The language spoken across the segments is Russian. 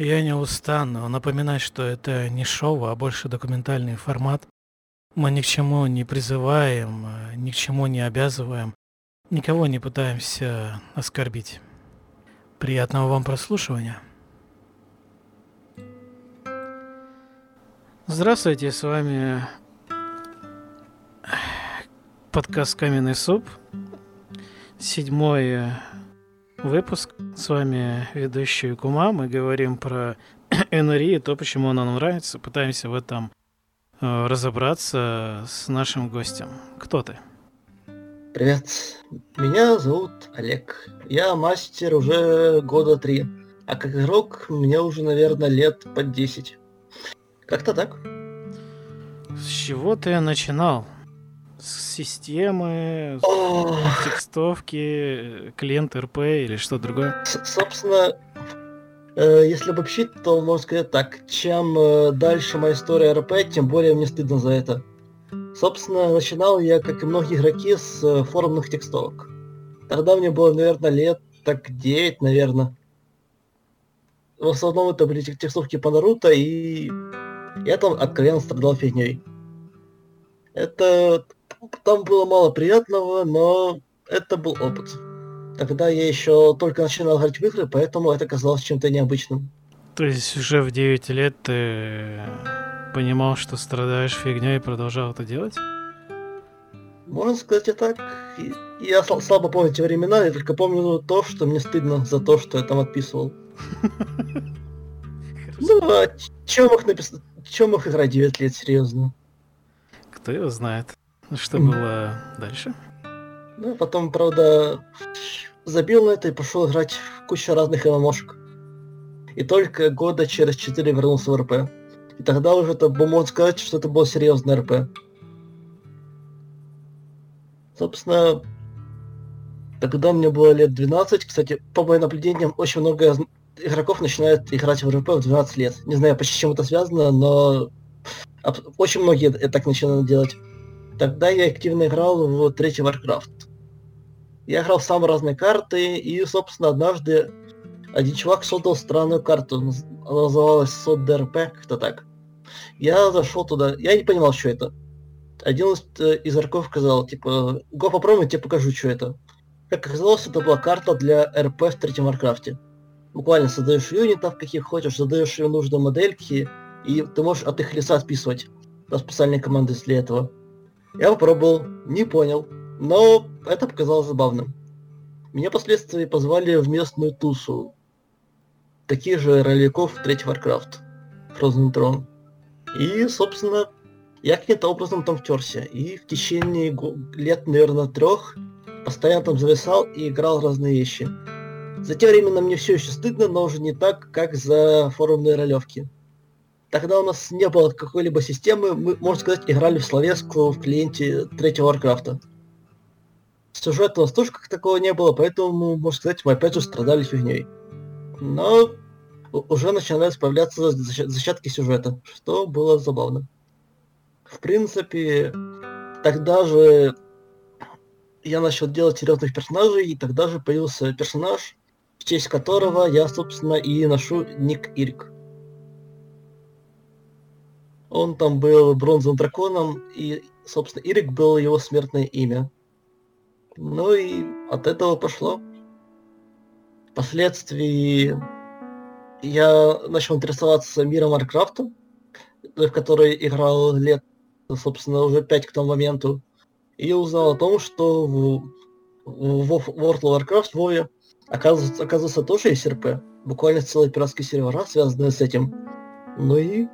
Я не устану напоминать, что это не шоу, а больше документальный формат. Мы ни к чему не призываем, ни к чему не обязываем, никого не пытаемся оскорбить. Приятного вам прослушивания. Здравствуйте, с вами подкаст «Каменный суп». Седьмой выпуск. С вами ведущий Кума. Мы говорим про НРИ и то, почему она нам нравится. Пытаемся в этом э, разобраться с нашим гостем. Кто ты? Привет. Меня зовут Олег. Я мастер уже года три. А как игрок мне уже, наверное, лет под 10. Как-то так. С чего ты начинал? Системы, текстовки, клиент РП или что другое? С собственно, э, если обобщить, то можно сказать так. Чем э, дальше моя история РП, тем более мне стыдно за это. Собственно, начинал я, как и многие игроки, с э, форумных текстовок. Тогда мне было, наверное, лет так 9, наверное. В основном это были текстовки по Наруто, и я там откровенно страдал фигней. Это... Там было мало приятного, но это был опыт. Тогда я еще только начинал играть в игры, поэтому это казалось чем-то необычным. То есть уже в 9 лет ты понимал, что страдаешь фигней и продолжал это делать? Можно сказать и так. Я слабо помню эти времена, я только помню то, что мне стыдно за то, что я там отписывал. Ну, а чё мог написать? Чё мог играть 9 лет, серьезно? Кто его знает. Что было дальше? Ну, потом, правда, забил на это и пошел играть в кучу разных ММОшек. И только года через 4 вернулся в РП. И тогда уже это можно сказать, что это был серьезный РП. Собственно, тогда мне было лет 12. Кстати, по моим наблюдениям, очень много игроков начинают играть в РП в 12 лет. Не знаю, почти с чем это связано, но очень многие так начинают делать. Тогда я активно играл в третий Warcraft. Я играл в самые разные карты, и, собственно, однажды один чувак создал странную карту. Называлась Сод ДРП, как-то так. Я зашел туда, я не понимал, что это. Один из, э, из игроков сказал, типа, го попробуй, я тебе покажу, что это. Как оказалось, это была карта для RP в третьем Варкрафте. Буквально создаешь юнитов, каких хочешь, задаешь им нужные модельки, и ты можешь от их лица списывать на специальные команды для этого. Я попробовал, не понял, но это показалось забавным. Меня впоследствии позвали в местную тусу. Таких же ролевиков в третий Warcraft. Frozen Throne. И, собственно, я каким-то образом там втерся. И в течение лет, наверное, трех постоянно там зависал и играл разные вещи. За те времена мне все еще стыдно, но уже не так, как за форумные ролевки. Тогда у нас не было какой-либо системы, мы, можно сказать, играли в словеску в клиенте третьего Варкрафта. Сюжета у нас тоже как такого не было, поэтому, можно сказать, мы опять же страдали фигней. Но уже начинают появляться зачатки сюжета, что было забавно. В принципе, тогда же я начал делать серьезных персонажей, и тогда же появился персонаж, в честь которого я, собственно, и ношу ник Ирик. Он там был бронзовым драконом, и, собственно, Ирик был его смертное имя. Ну и от этого пошло. Впоследствии я начал интересоваться миром Варкрафта, в который играл лет, собственно, уже пять к тому моменту, и узнал о том, что в, в World of Warcraft, Вове, оказывается, оказывается, тоже есть РП. Буквально целые пиратские сервера, связанные с этим. Ну и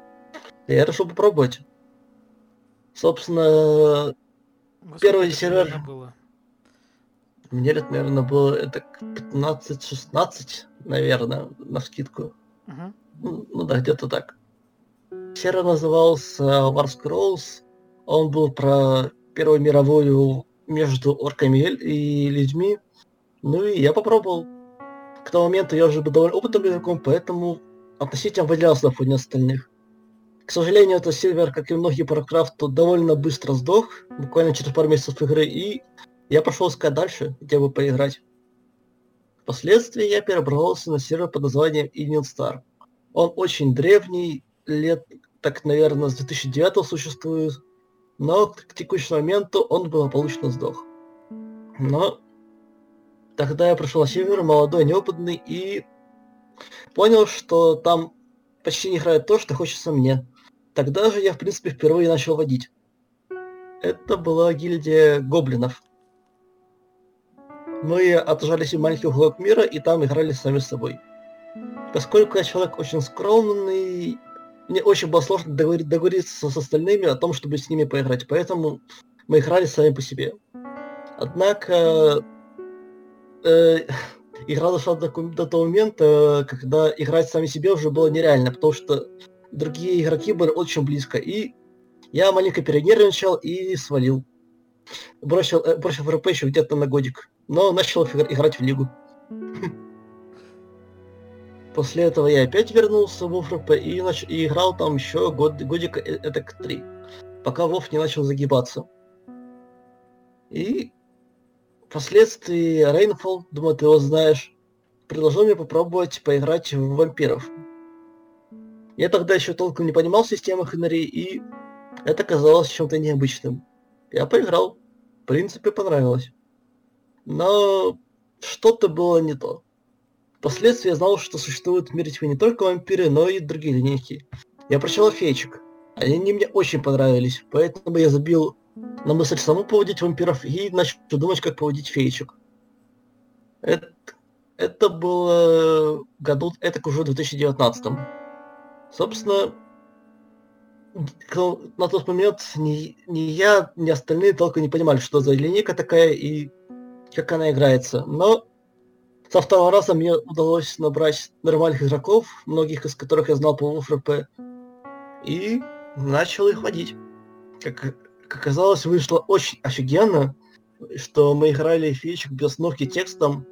я решил попробовать. Собственно, Во первый сервер... Было? Мне лет, наверное, было это 15-16, наверное, на скидку. Uh-huh. Ну, ну да, где-то так. Сервер назывался War Scrolls. Он был про Первую мировую между орками и людьми. Ну и я попробовал. К тому моменту я уже был довольно опытным игроком, поэтому относительно выделялся на фоне остальных. К сожалению, этот сервер, как и многие Warcraft, довольно быстро сдох, буквально через пару месяцев игры, и я пошел искать дальше, где бы поиграть. Впоследствии я перебрался на сервер под названием Evening Star. Он очень древний, лет, так, наверное, с 2009 существует, но к текущему моменту он благополучно сдох. Но тогда я пришел на север, молодой, неопытный, и понял, что там почти не играет то, что хочется мне. Тогда же я, в принципе, впервые начал водить. Это была гильдия гоблинов. Мы отжались в маленький уголок мира и там играли сами с собой. Поскольку я человек очень скромный, мне очень было сложно договорить, договориться с остальными о том, чтобы с ними поиграть, поэтому мы играли сами по себе. Однако э, игра дошла до, до того момента, когда играть сами себе уже было нереально, потому что другие игроки были очень близко, и я маленько перенервничал и свалил. Бросил, э, бросил РП еще где-то на годик, но начал играть в лигу. После этого я опять вернулся в ФРП и, нач... и играл там еще год, годика э, это к три, пока Вов не начал загибаться. И впоследствии Рейнфолл, думаю, ты его знаешь, предложил мне попробовать поиграть в вампиров. Я тогда еще толком не понимал системы Хенри, и это казалось чем-то необычным. Я поиграл. В принципе, понравилось. Но что-то было не то. Впоследствии я знал, что существуют в мире тьмы не только вампиры, но и другие линейки. Я прочел феечек. Они мне очень понравились, поэтому я забил на мысль саму поводить вампиров и начал думать, как поводить феечек. Это, это было году, это уже в 2019. Собственно, на тот момент ни, ни я, ни остальные толком не понимали, что за линейка такая и как она играется. Но со второго раза мне удалось набрать нормальных игроков, многих из которых я знал по УФРП, и начал их водить. Как, как оказалось, вышло очень офигенно, что мы играли фичек без ногти текстом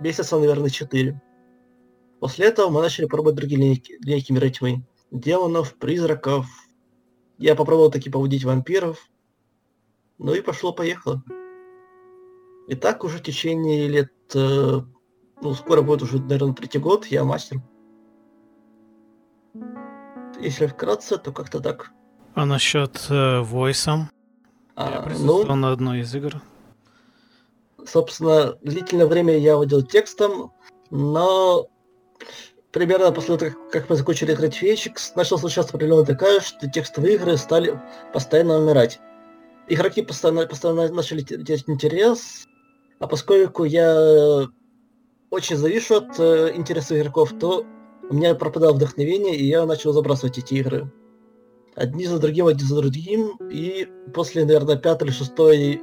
месяца, наверное, 4. После этого мы начали пробовать другие линейки, линейки мира тьмы. Демонов, призраков. Я попробовал таки поводить вампиров. Ну и пошло-поехало. И так уже в течение лет, э, ну, скоро будет уже, наверное, третий год, я мастер. Если вкратце, то как-то так. А насчет э, войсом? А, я присутствовал ну, на одной из игр. Собственно, длительное время я водил текстом, но примерно после того, как, мы закончили играть Фейчикс, начал случаться определенная такая, что текстовые игры стали постоянно умирать. Игроки постоянно, постоянно начали терять интерес, а поскольку я очень завишу от э, интереса игроков, то у меня пропадало вдохновение, и я начал забрасывать эти игры. Одни за другим, одни за другим, и после, наверное, пятой или шестой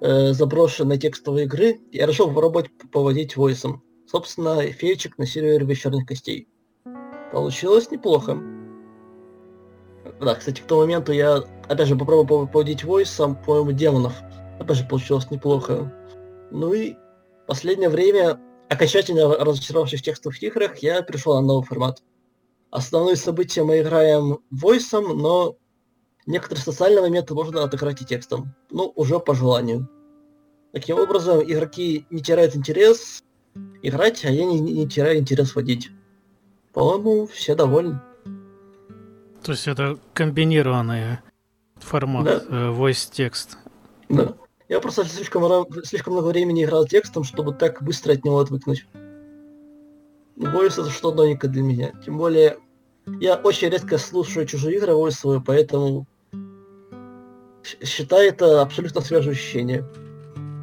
э, заброшенной текстовой игры я решил попробовать поводить войсом. Собственно, феечек на сервере вечерних костей. Получилось неплохо. Да, кстати, к тому моменту я, опять же, попробовал поводить войсом, по-моему, демонов. Опять же, получилось неплохо. Ну и последнее время, окончательно разочаровавшись в текстовых играх, я перешел на новый формат. Основные события мы играем войсом, но некоторые социальные моменты можно отыграть и текстом. Ну, уже по желанию. Таким образом, игроки не теряют интерес играть, а я не, не теряю интерес водить. По-моему, все довольны. То есть это комбинированный формат, да. э, voice-текст. Да. Я просто слишком, слишком много времени играл текстом, чтобы так быстро от него отвыкнуть. Voice это что новенькое для меня. Тем более, я очень редко слушаю чужие игры войсовые, поэтому считаю это абсолютно свежее ощущение.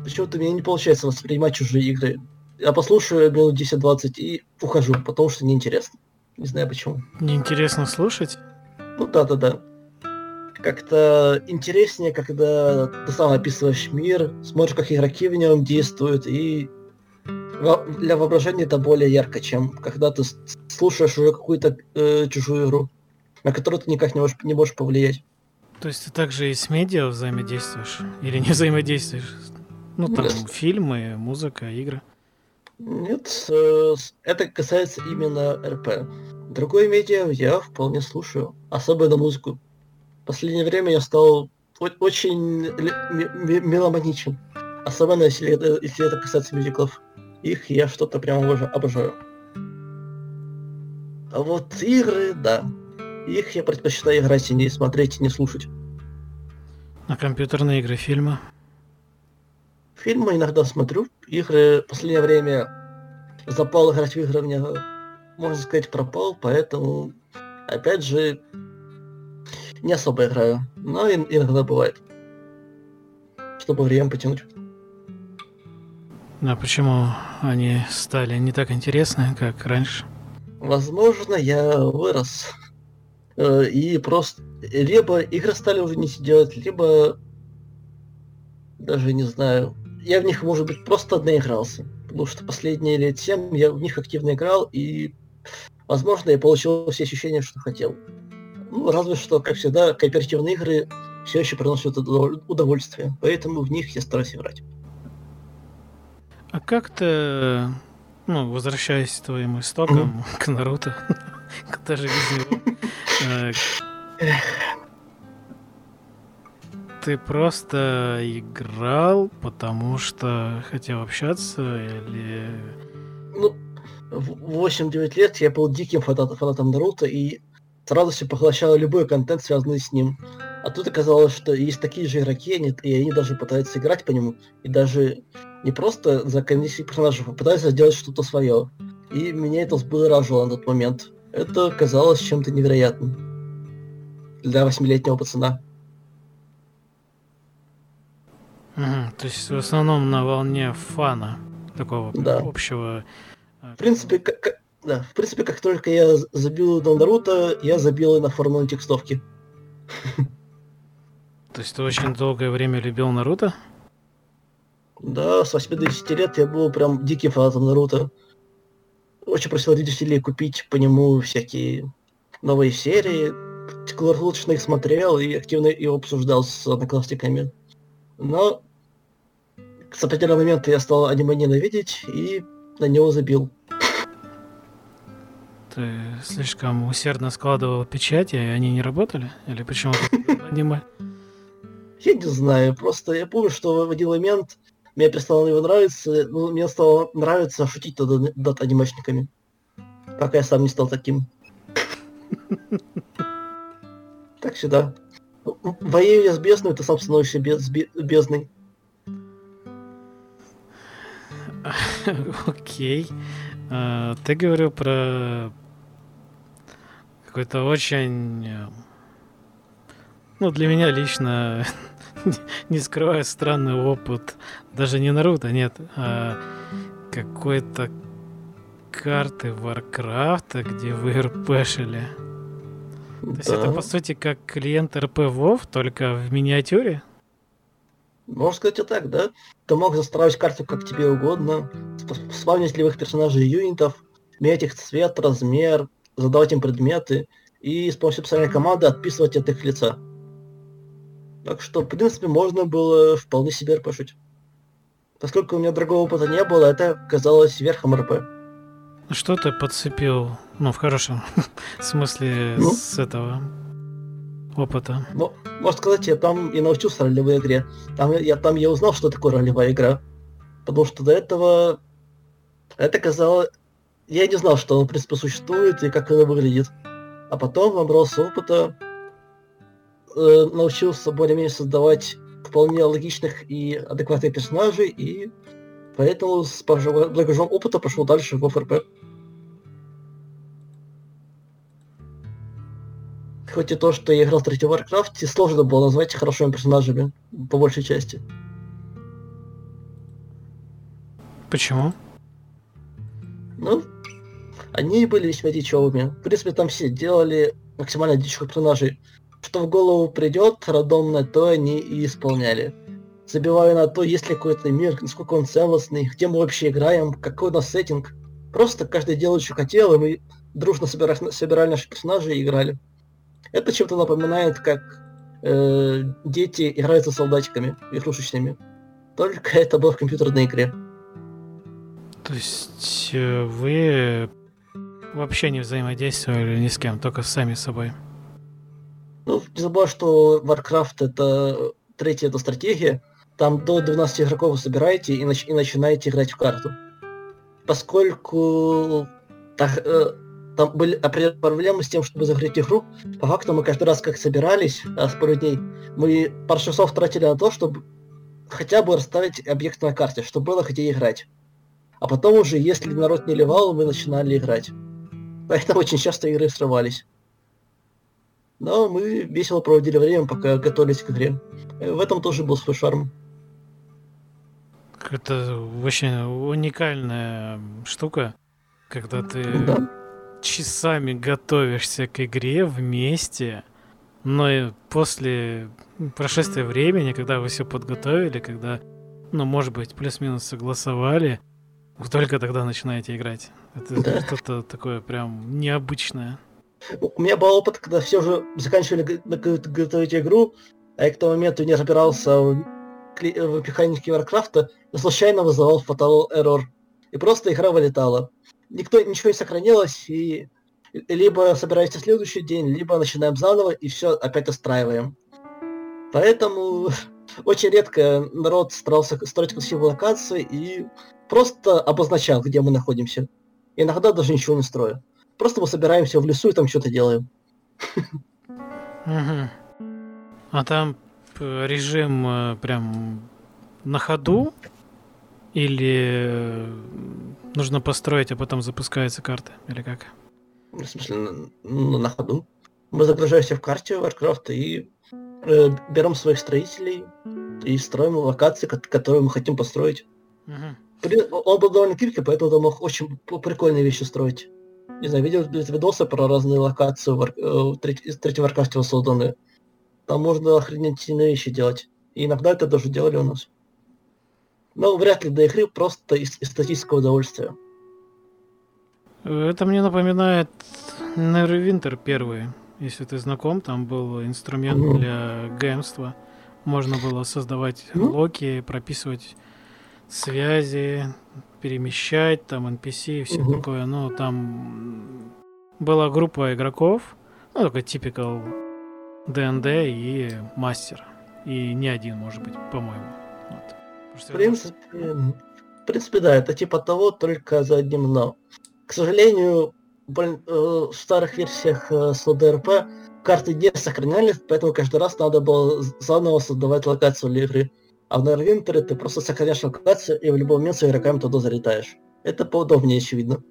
Почему-то мне не получается воспринимать чужие игры. Я послушаю минут 10-20 и ухожу, потому что неинтересно. Не знаю почему. Неинтересно слушать? Ну да-да-да как-то интереснее, когда ты сам описываешь мир, смотришь, как игроки в нем действуют, и для воображения это более ярко, чем когда ты слушаешь уже какую-то э, чужую игру, на которую ты никак не можешь, не можешь повлиять. То есть ты также и с медиа взаимодействуешь? Или не взаимодействуешь? Ну, там, Нет. фильмы, музыка, игры. Нет, э, это касается именно РП. Другое медиа я вполне слушаю, особенно музыку последнее время я стал очень меломаничен. Особенно если это, если это касается мюзиклов. Их я что-то прямо уже обожаю. А вот игры, да. Их я предпочитаю играть и не смотреть, и не слушать. А компьютерные игры, фильмы? Фильмы иногда смотрю. Игры в последнее время запал играть в игры у меня, можно сказать, пропал, поэтому, опять же, не особо играю. Но иногда бывает. Чтобы время потянуть. А почему они стали не так интересны, как раньше? Возможно, я вырос. Э, и просто либо игры стали уже не делать, либо даже не знаю. Я в них, может быть, просто наигрался. Потому что последние лет 7 я в них активно играл, и, возможно, я получил все ощущения, что хотел. Ну, разве что, как всегда, кооперативные игры все еще приносят удовольствие, поэтому в них я стараюсь играть. А как ты, ну, возвращаясь к твоим истокам, mm-hmm. к Наруто, даже без него, э, ты просто играл, потому что хотел общаться, или... Ну, в 8-9 лет я был диким фанатом Наруто и с радостью поглощал любой контент, связанный с ним. А тут оказалось, что есть такие же игроки, и они даже пытаются играть по нему, и даже не просто за комиссией персонажей, а пытаются сделать что-то свое. И меня это взбудоражило на тот момент. Это казалось чем-то невероятным для восьмилетнего пацана. Угу, то есть в основном на волне фана такого да. общего. Э, в принципе, как, да, в принципе, как только я забил на Наруто, я забил и на формулу текстовки. То есть ты очень долгое время любил Наруто? Да, с 80 лет я был прям диким фанатом Наруто. Очень просил родителей купить по нему всякие новые серии. Круглосуточно их смотрел и активно его обсуждал с одноклассниками. Но с определенного момента я стал аниме ненавидеть и на него забил. Ты слишком усердно складывал печати, и они не работали? Или почему аниме? Я не знаю, просто я помню, что в один момент мне перестало его нравиться, ну, мне стало нравиться шутить над, над анимешниками. Пока я сам не стал таким. Так сюда. Воюя с бездной, ты сам становишься без, бездной. Окей. А, ты говорил про какой-то очень... Э, ну, для меня лично, не скрывая странный опыт, даже не Наруто, нет, а какой-то карты Варкрафта, где вы РПшили. То есть это, по сути, как клиент РП Вов, только в миниатюре? Можно сказать и так, да? Ты мог застраивать карту как тебе угодно, спавнить любых персонажей и юнитов, менять их цвет, размер, задавать им предметы и с помощью специальной команды отписывать от их лица. Так что, в принципе, можно было вполне себе РПшить. Поскольку у меня другого опыта не было, это казалось верхом РП. Что ты подцепил, ну, в хорошем смысле, ну? с этого опыта? Ну, можно сказать, я там и научился ролевой игре. Там я, там я узнал, что такое ролевая игра. Потому что до этого это казалось... Я не знал, что оно, в принципе, существует и как оно выглядит. А потом набрался опыта, э, научился более-менее создавать вполне логичных и адекватных персонажей, и поэтому с благожом опыта пошел дальше в ФРП. Хоть и то, что я играл в третьем Warcraft, сложно было назвать хорошими персонажами, по большей части. Почему? Ну, они были весьма дичевыми. В принципе, там все делали максимально дичевых персонажей. Что в голову придет, рандомно, то они и исполняли. Забивая на то, есть ли какой-то мир, насколько он целостный, где мы вообще играем, какой у нас сеттинг. Просто каждый делал, что хотел, и мы дружно собирали, собирали наши персонажи и играли. Это чем-то напоминает, как э, дети играют со солдатиками игрушечными. Только это было в компьютерной игре. То есть э, вы вообще не взаимодействовали ни с кем, только сами с собой? Ну, не забывай, что Warcraft это третья это стратегия. Там до 12 игроков вы собираете и, нач- и начинаете играть в карту. Поскольку так, э, там были определенные проблемы с тем, чтобы закрыть игру. По факту мы каждый раз, как собирались, раз пару дней, мы пару часов тратили на то, чтобы хотя бы расставить объект на карте, чтобы было где играть. А потом уже, если народ не ливал, мы начинали играть. Поэтому очень часто игры срывались. Но мы весело проводили время, пока готовились к игре. В этом тоже был свой шарм. Это очень уникальная штука, когда ты да. Часами готовишься к игре вместе, но и после прошествия времени, когда вы все подготовили, когда, ну, может быть, плюс-минус согласовали, вы только тогда начинаете играть. Это да. что-то такое прям необычное. У меня был опыт, когда все уже заканчивали готовить игру, а я к тому моменту не разбирался в, в механике Варкрафта, но случайно вызывал Fatal Error. И просто игра вылетала. Никто, ничего не сохранилось, и либо собираемся следующий день, либо начинаем заново и все опять устраиваем. Поэтому очень редко народ старался строить красивую локацию и просто обозначал, где мы находимся. Иногда даже ничего не строю. Просто мы собираемся в лесу и там что-то делаем. А там э, режим э, прям на ходу? Или э, нужно построить, а потом запускается карта? Или как? В смысле, на, на ходу. Мы загружаемся в карте Warcraft и э, берем своих строителей и строим локации, которые мы хотим построить. Угу. Он был довольно гибкий, поэтому он мог очень прикольные вещи строить. Не знаю, видел видосы про разные локации в, э, в третьем Warcraft созданные. Там можно охренительные вещи делать. И иногда это даже делали у нас. Но вряд ли до игры просто из эстетического удовольствия. Это мне напоминает Neverwinter первый. Если ты знаком, там был инструмент mm-hmm. для геймства. Можно было создавать mm-hmm. локи, прописывать связи, перемещать, там NPC и все mm-hmm. такое. Но там была группа игроков, ну, только типикал ДНД и мастер. И не один, может быть, по-моему. Вот. В принципе, в принципе, да, это типа того, только за одним но. К сожалению, э, в старых версиях э, с ОДРП карты не сохранялись, поэтому каждый раз надо было заново создавать локацию для игры. А в Neverwinter ты просто сохраняешь локацию и в любой момент с игроками туда залетаешь. Это поудобнее, очевидно.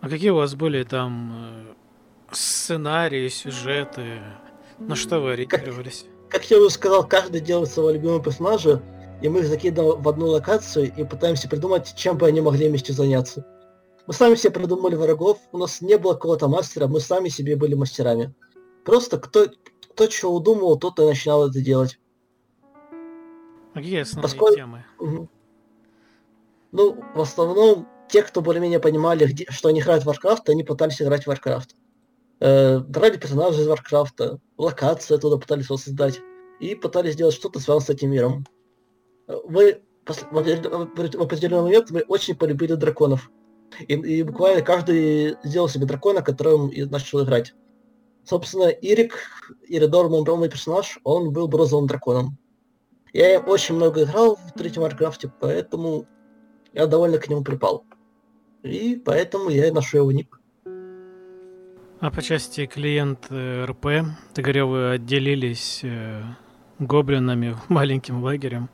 А какие у вас были там э, сценарии, сюжеты? На что вы ориентировались? Как, как я уже сказал, каждый делает своего любимого персонажа, и мы их закидываем в одну локацию и пытаемся придумать, чем бы они могли вместе заняться. Мы сами себе придумали врагов, у нас не было какого-то мастера, мы сами себе были мастерами. Просто кто, кто что удумал, тот и начинал это делать. Какие основные Поскольку... темы? Ну, в основном, те, кто более-менее понимали, где, что они играют в Warcraft, они пытались играть в Warcraft. Э, брали персонажей из Warcraft, локации оттуда пытались воссоздать, и пытались сделать что-то связанное с этим миром вы в определенный момент вы очень полюбили драконов. И, и буквально каждый сделал себе дракона, которым и начал играть. Собственно, Ирик, Иридор, мой главный персонаж, он был бронзовым драконом. Я очень много играл в третьем Варкрафте, поэтому я довольно к нему припал. И поэтому я и нашел его ник. А по части клиент э, РП, ты говорил, вы отделились э, гоблинами маленьким лагерем.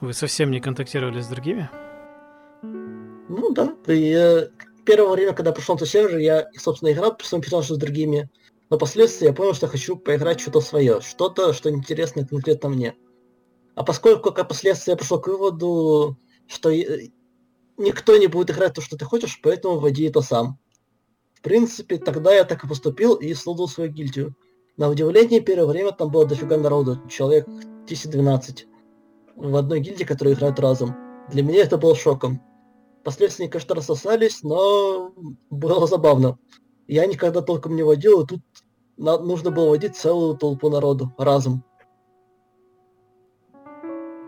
Вы совсем не контактировали с другими? Ну да. Э, первое время, когда пришел на сервер, я, собственно, играл по своему персонажу с другими. Но впоследствии я понял, что хочу поиграть что-то свое, что-то, что интересно конкретно мне. А поскольку, как последствия, я пришел к выводу, что никто не будет играть то, что ты хочешь, поэтому вводи это сам. В принципе, тогда я так и поступил и создал свою гильдию. На удивление, первое время там было дофига народу, человек 10-12 в одной гильдии, которые играют разом. Для меня это было шоком. Последствия, конечно, рассосались, но было забавно. Я никогда толком не водил, и тут нужно было водить целую толпу народу разом.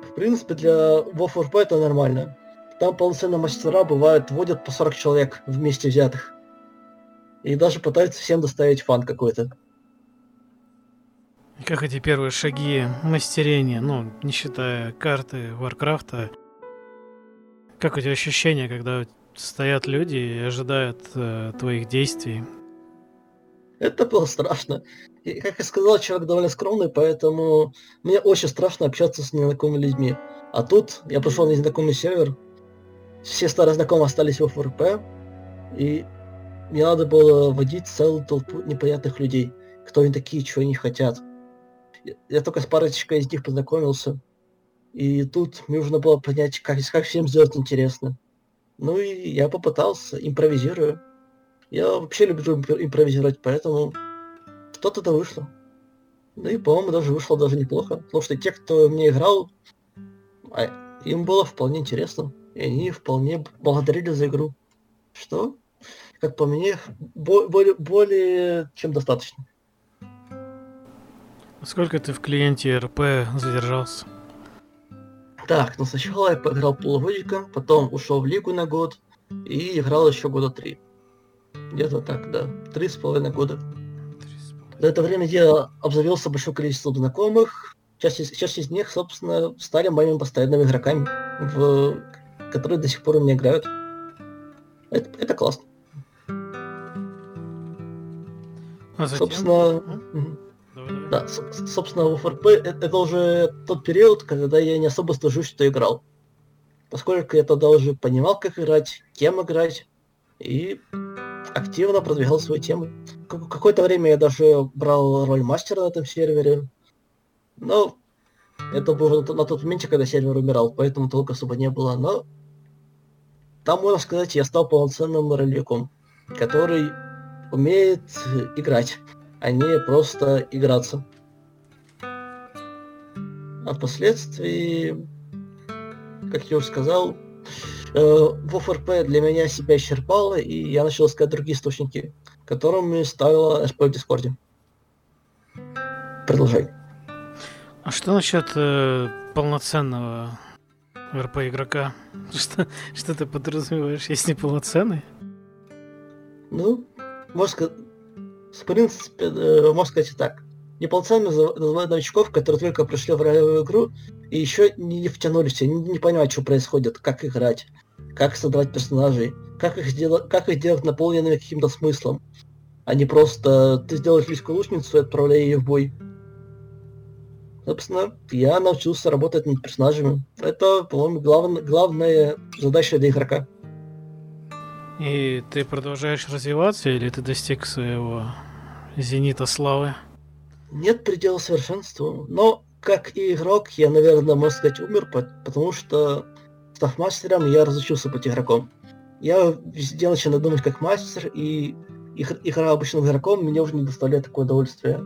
В принципе, для WoW это нормально. Там полноценные мастера бывают, водят по 40 человек вместе взятых. И даже пытаются всем доставить fun какой-то. Как эти первые шаги мастерения, ну, не считая карты Варкрафта, как у тебя ощущения, когда стоят люди и ожидают э, твоих действий. Это было страшно. И, как я сказал, человек довольно скромный, поэтому мне очень страшно общаться с незнакомыми людьми. А тут я пришел на незнакомый сервер, все старые знакомые остались в ФРП, и мне надо было водить целую толпу непонятных людей. Кто они такие, чего они хотят. Я, я только с парочкой из них познакомился. И тут мне нужно было понять, как, как всем сделать интересно. Ну и я попытался, импровизирую. Я вообще люблю импровизировать, поэтому что-то-то вышло. Ну и, по-моему, даже вышло даже неплохо. Потому что те, кто мне играл, а, им было вполне интересно. И они вполне благодарили за игру. Что, как по мне, более, более чем достаточно. Сколько ты в клиенте РП задержался? Так, ну сначала я поиграл полгодика, потом ушел в лигу на год и играл еще года три. Где-то так, да. Три с половиной года. За это время я обзавелся большое количество знакомых. Часть, часть из них, собственно, стали моими постоянными игроками, в... которые до сих пор у меня играют. Это, это классно. А затем... Собственно... Да, собственно, в ФРП это уже тот период, когда я не особо стыжусь, что играл. Поскольку я тогда уже понимал, как играть, кем играть, и активно продвигал свою тему. Какое-то время я даже брал роль мастера на этом сервере. Но это было на тот момент, когда сервер умирал, поэтому толка особо не было. Но там, можно сказать, я стал полноценным ролевиком, который умеет играть а не просто играться. А впоследствии, как я уже сказал, э, в ФРП для меня себя исчерпало, и я начал искать другие источники, которыми ставила РП в Дискорде. Продолжай. А что насчет э, полноценного РП игрока? Что, что ты подразумеваешь, если полноценный? Ну, можно в принципе, э, можно сказать и так. Неполноценными называют новичков, которые только пришли в ролевую игру и еще не втянулись, не, не понимают, что происходит, как играть, как создавать персонажей, как их, сделать, как их делать наполненными каким-то смыслом, а не просто ты сделаешь личку лучницу и отправляй ее в бой. Собственно, я научился работать над персонажами. Это, по-моему, глав... главная задача для игрока. И ты продолжаешь развиваться или ты достиг своего зенита славы? Нет предела совершенству, но как и игрок, я, наверное, можно сказать, умер, потому что, став мастером, я разучился быть игроком. Я везде начинаю думать как мастер, и игра обычным игроком мне уже не доставляет такое удовольствие.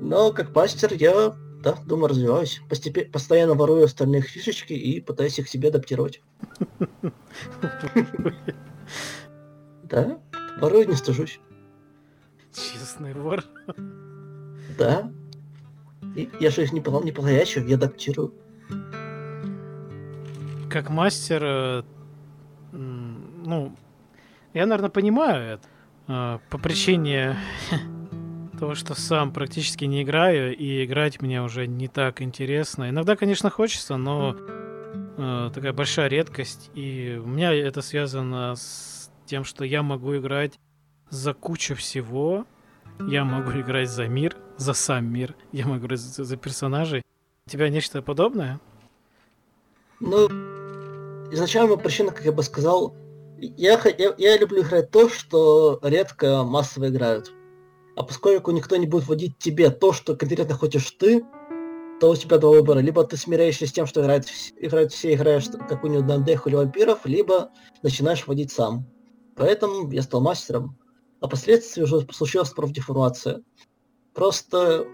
Но как мастер я, да, думаю, развиваюсь. Постепенно, постоянно ворую остальных фишечки и пытаюсь их себе адаптировать. Да, ворую не стыжусь. Честный вор. Да. И я же их не, не по-настоящему, я адаптирую. Как мастер, э, ну, я, наверное, понимаю это. Э, по причине того, что сам практически не играю, и играть мне уже не так интересно. Иногда, конечно, хочется, но э, такая большая редкость. И у меня это связано с тем, что я могу играть за кучу всего. Я могу играть за мир, за сам мир. Я могу играть за, за персонажей. У тебя нечто подобное? Ну, изначально причина, как я бы сказал, я, я, я люблю играть то, что редко массово играют. А поскольку никто не будет вводить тебе то, что конкретно хочешь ты, то у тебя два выбора. Либо ты смиряешься с тем, что играют, играют все, играешь какую-нибудь дандеху или вампиров, либо начинаешь вводить сам. Поэтому я стал мастером. А впоследствии уже случилась профдеформация. Просто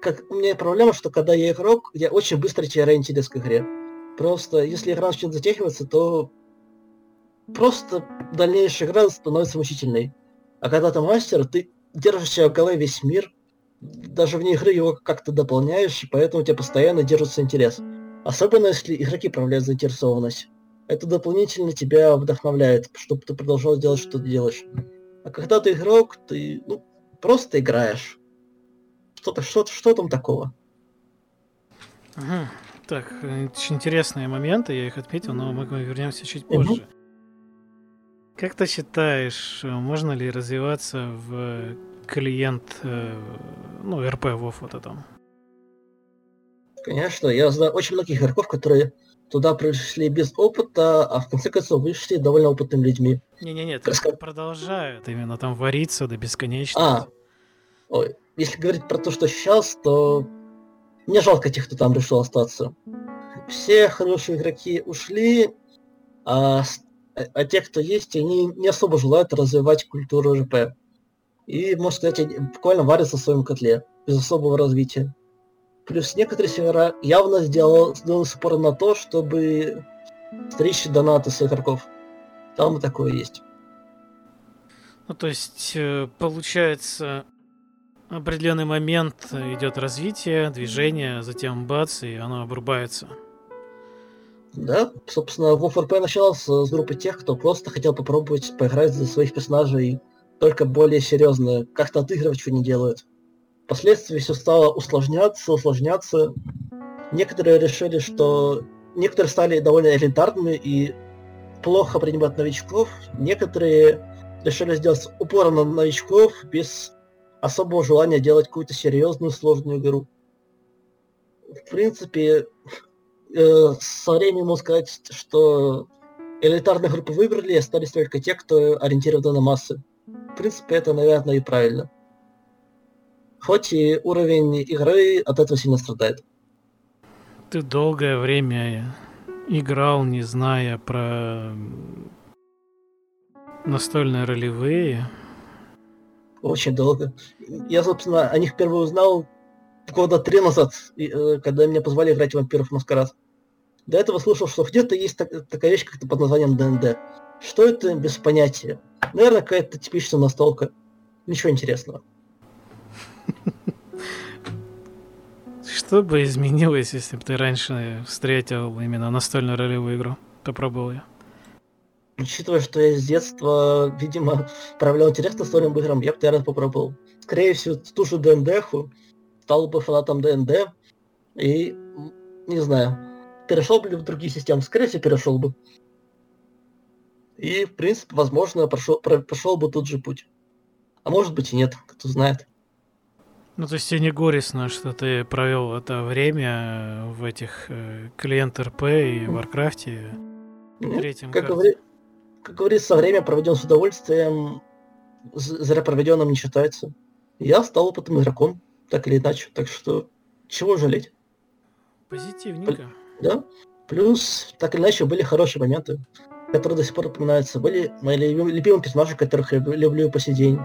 как, у меня проблема, что когда я игрок, я очень быстро теряю интерес к игре. Просто если игра начнет затягиваться, то просто дальнейшая игра становится мучительной. А когда ты мастер, ты держишь в голове весь мир, даже вне игры его как-то дополняешь, и поэтому у тебя постоянно держится интерес. Особенно если игроки проявляют заинтересованность. Это дополнительно тебя вдохновляет, чтобы ты продолжал делать, что ты делаешь. А когда ты игрок, ты ну, просто играешь. Что-то, что, что там такого? Ага. Так, очень интересные моменты, я их отметил, но мы вернемся чуть позже. Как ты считаешь, можно ли развиваться в клиент, э, ну, РП ВОВ вот этом? Конечно, я знаю очень многих игроков, которые туда пришли без опыта, а в конце концов вышли довольно опытными людьми. Не-не-не, Раска... продолжают именно там вариться до бесконечности. А, ой, если говорить про то, что сейчас, то мне жалко тех, кто там решил остаться. Все хорошие игроки ушли, а, а те, кто есть, они не особо желают развивать культуру РП. И, можно сказать, буквально варятся в своем котле, без особого развития. Плюс некоторые сервера явно сделал, сделал упор на то, чтобы стричь донаты с игроков. Там и такое есть. Ну, то есть, э, получается, определенный момент идет развитие, движение, затем бац, и оно обрубается. Да, собственно, WoW начался с группы тех, кто просто хотел попробовать поиграть за своих персонажей только более серьезно, как-то отыгрывать, что не делают. Впоследствии все стало усложняться, усложняться. Некоторые решили, что некоторые стали довольно элитарными и плохо принимать новичков. Некоторые решили сделать упор на новичков без особого желания делать какую-то серьезную сложную игру. В принципе, э, со временем можно сказать, что элитарные группы выбрали, и остались только те, кто ориентированы на массы. В принципе, это, наверное, и правильно. Хоть и уровень игры от этого сильно страдает. Ты долгое время играл, не зная про настольные ролевые. Очень долго. Я, собственно, о них впервые узнал года три назад, э, когда меня позвали играть в вампиров Маскарад. До этого слышал, что где-то есть так, такая вещь, как-то под названием ДНД. Что это, без понятия. Наверное, какая-то типичная настолка. Ничего интересного. Что бы изменилось, если бы ты раньше встретил именно настольную ролевую игру? Попробовал я. Учитывая, что я с детства, видимо, проявлял интерес к настольным играм, я бы, наверное, попробовал. Скорее всего, ту же ДНДху, стал бы фанатом DnD, и, не знаю, перешел бы в другие системы, скорее всего, перешел бы. И, в принципе, возможно, прошел, прошел бы тот же путь. А может быть и нет, кто знает. Ну, то есть тебе не горестно, что ты провел это время в этих э, клиент RP и Варкрафте? Третьем как, говори, как говорится, время проведен с удовольствием, зря проведенным не считается. Я стал опытным игроком, так или иначе, так что чего жалеть? Позитивненько. Да. Плюс, так или иначе, были хорошие моменты которые до сих пор упоминаются, были мои любимые персонажи, которых я люблю по сей день,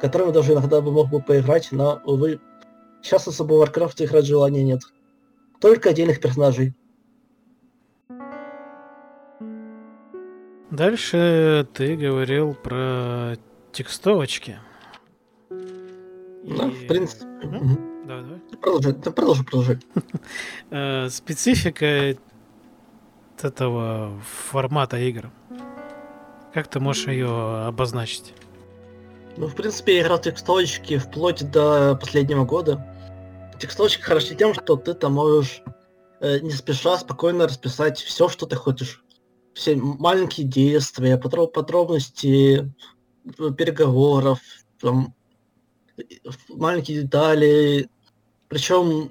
которыми даже иногда бы мог бы поиграть, но, увы, сейчас особо в Warcraft играть желания нет. Только отдельных персонажей. Дальше ты говорил про текстовочки. Ну, И... в принципе. Угу. Давай, давай. Продолжай, продолжи, продолжи. Э, специфика этого формата игр? Как ты можешь ее обозначить? Ну, в принципе, я играл текстовочки вплоть до последнего года. Текстовочки хороши тем, что ты там можешь э, не спеша спокойно расписать все, что ты хочешь. Все маленькие действия, подробности переговоров, там, маленькие детали. Причем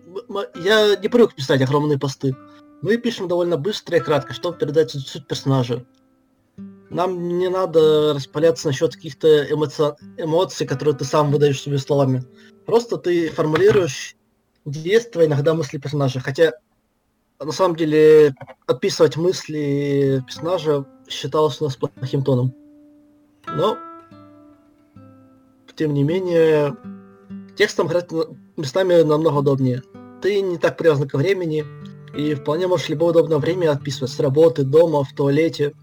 я не привык писать огромные посты. Мы пишем довольно быстро и кратко, чтобы передать суть персонажа. Нам не надо распаляться насчет каких-то эмоци... эмоций, которые ты сам выдаешь себе словами. Просто ты формулируешь действия, иногда мысли персонажа. Хотя, на самом деле, описывать мысли персонажа считалось у нас плохим тоном. Но, тем не менее, текстом играть местами намного удобнее. Ты не так привязан ко времени, и вполне можешь в любое удобное время отписывать с работы, дома, в туалете.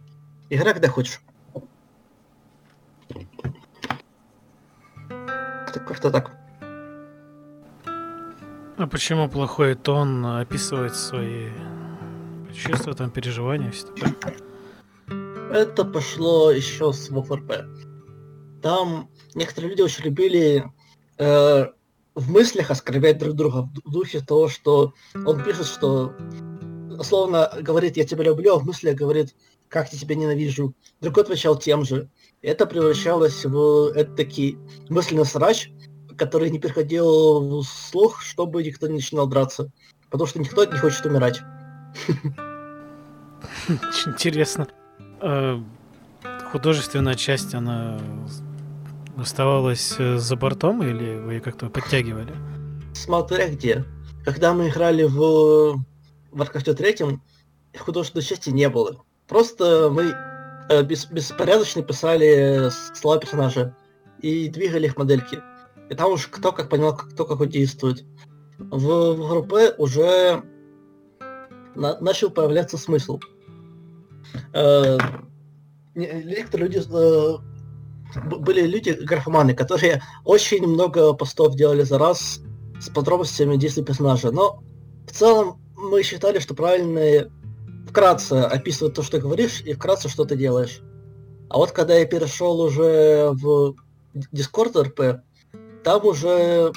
Игра когда хочешь. Как-то так. А почему плохой тон описывает свои чувства, там, переживания, все такое? Это пошло еще с ВФРП. Там некоторые люди очень любили э, в мыслях оскорбять друг друга в духе того, что он пишет, что условно говорит «я тебя люблю», а в мысли говорит «как я тебя ненавижу». Другой отвечал тем же. Это превращалось в такой мысленный срач, который не переходил в слух, чтобы никто не начинал драться. Потому что никто не хочет умирать. Интересно. А, художественная часть, она оставалась э, за бортом или вы как-то подтягивали? Смотря где. Когда мы играли в Warcraft 3, художественной части не было. Просто мы э, бес, беспорядочно писали слова персонажа и двигали их модельки. И там уж кто как понял, кто как действует. В, в группе уже на, начал появляться смысл. Э, некоторые люди э, были люди графоманы, которые очень много постов делали за раз с подробностями действий персонажа. Но в целом мы считали, что правильно вкратце описывать то, что ты говоришь, и вкратце, что ты делаешь. А вот когда я перешел уже в Discord RP, там уже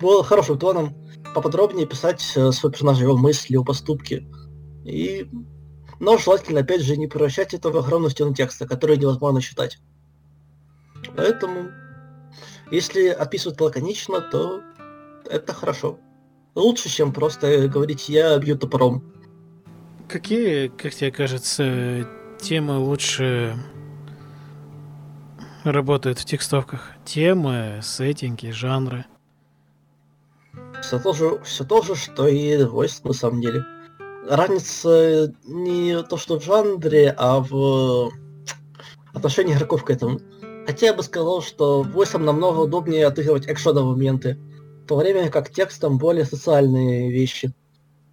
было хорошим тоном поподробнее писать э, свой персонаж, его мысли, его поступки. И... Но желательно, опять же, не превращать это в огромную стену текста, который невозможно читать. Поэтому, если описывать лаконично, то это хорошо. Лучше, чем просто говорить «я бью топором». Какие, как тебе кажется, темы лучше работают в текстовках? Темы, сеттинги, жанры? Все то же, все то же, что и Voice на самом деле. Разница не то, что в жанре, а в отношении игроков к этому. Хотя я бы сказал, что Voice намного удобнее отыгрывать экшоновые моменты, в то время как текстом более социальные вещи,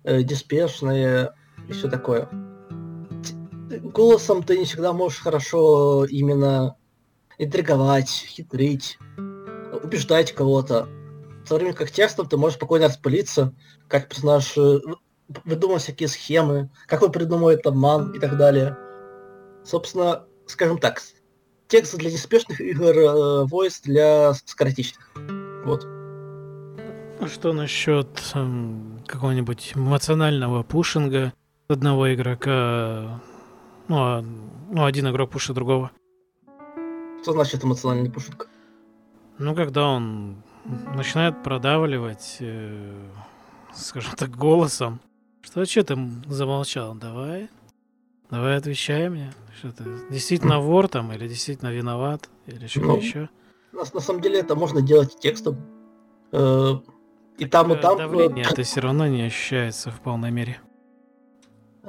э, диспешные и все такое. Голосом ты не всегда можешь хорошо именно интриговать, хитрить, убеждать кого-то. В то время как текстом ты можешь спокойно распылиться, как персонаж э, выдумывать всякие схемы, как он придумывает обман и так далее. Собственно, скажем так, текст для неспешных игр, э, voice для скоротечных. Вот. А что насчет эм, какого-нибудь эмоционального пушинга одного игрока? Ну, а, ну, один игрок пушит другого. Что значит эмоциональный пушинг? Ну, когда он начинает продавливать, э, скажем так, голосом. Что, что ты замолчал? Давай, давай отвечай мне. Что ты действительно вор там, или действительно виноват, или что-то ну, еще? На, на самом деле это можно делать текстом. Э, и там, и там... Давление это все равно не ощущается в полной мере.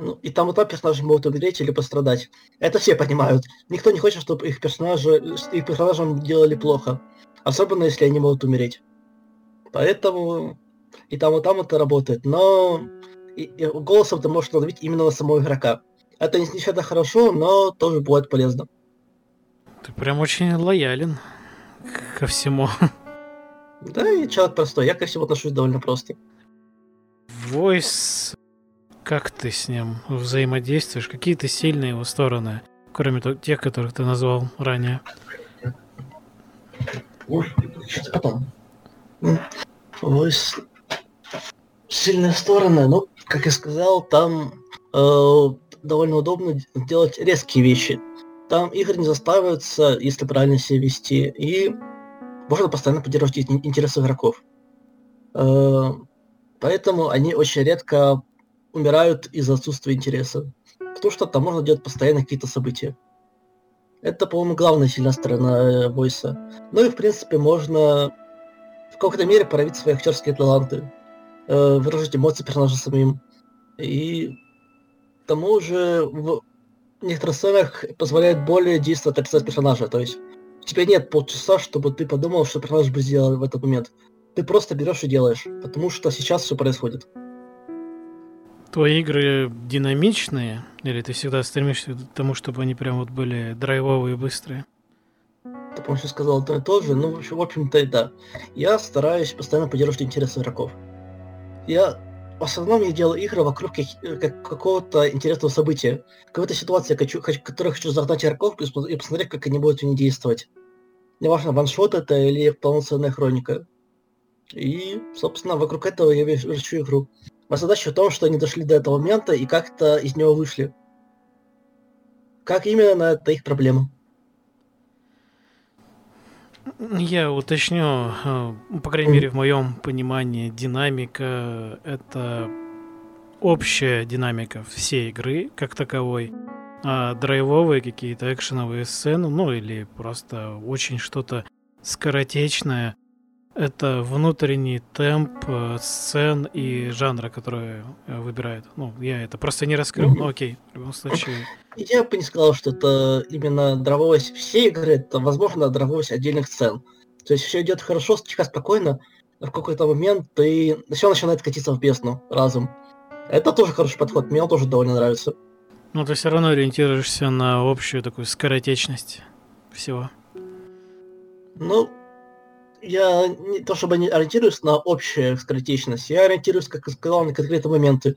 Ну, и там и там персонажи могут умереть или пострадать. Это все понимают. Никто не хочет, чтобы их персонажи, их персонажам делали плохо. Особенно, если они могут умереть. Поэтому и там, и там это работает. Но и, и голосом ты можешь надавить именно на самого игрока. Это не всегда хорошо, но тоже бывает полезно. Ты прям очень лоялен ко всему. Да, я человек простой, я ко всему отношусь довольно просто. Voice, как ты с ним взаимодействуешь? Какие-то сильные его стороны, кроме тех, которых ты назвал ранее? Потом. Voice. Сильные стороны, ну, как я сказал, там э, довольно удобно делать резкие вещи. Там игры не заставятся, если правильно себя вести, и можно постоянно поддерживать интересы игроков. Э, поэтому они очень редко умирают из-за отсутствия интереса. Потому что там можно делать постоянно какие-то события. Это, по-моему, главная сильная сторона э, Войса. Ну и, в принципе, можно в какой-то мере проявить свои актерские таланты, э, выражать эмоции персонажа самим. И к тому же в некоторых сценах позволяет более действовать отрицать персонажа. То есть у тебя нет полчаса, чтобы ты подумал, что персонаж бы сделал в этот момент. Ты просто берешь и делаешь, потому что сейчас все происходит. Твои игры динамичные, или ты всегда стремишься к тому, чтобы они прям вот были драйвовые и быстрые? Ты, по сказал то и то же, ну, в общем-то, и да. Я стараюсь постоянно поддерживать интерес игроков. Я в основном я делаю игры вокруг как, как, какого-то интересного события. Какой-то ситуации, хочу, хочу, которой хочу загнать игроков и посмотреть, как они будут в ней действовать. Неважно, ваншот это или полноценная хроника. И, собственно, вокруг этого я верчу игру. Моя задача в том, что они дошли до этого момента и как-то из него вышли. Как именно, это их проблема. Я уточню, э, по крайней мере, в моем понимании, динамика — это общая динамика всей игры как таковой, а драйвовые какие-то экшеновые сцены, ну или просто очень что-то скоротечное, это внутренний темп э, сцен и жанра, которые э, выбирают. Ну, я это просто не раскрыл, но окей, в любом случае. Я бы не сказал, что это именно дрововость всей игры, это, возможно, дрововость отдельных сцен. То есть все идет хорошо, тихо, спокойно, но в какой-то момент ты все начинает катиться в бездну разум. Это тоже хороший подход, мне он тоже довольно нравится. Но ты все равно ориентируешься на общую такую скоротечность всего. Ну, я не то чтобы не ориентируюсь на общую скоротечность, я ориентируюсь, как сказал, на конкретные моменты.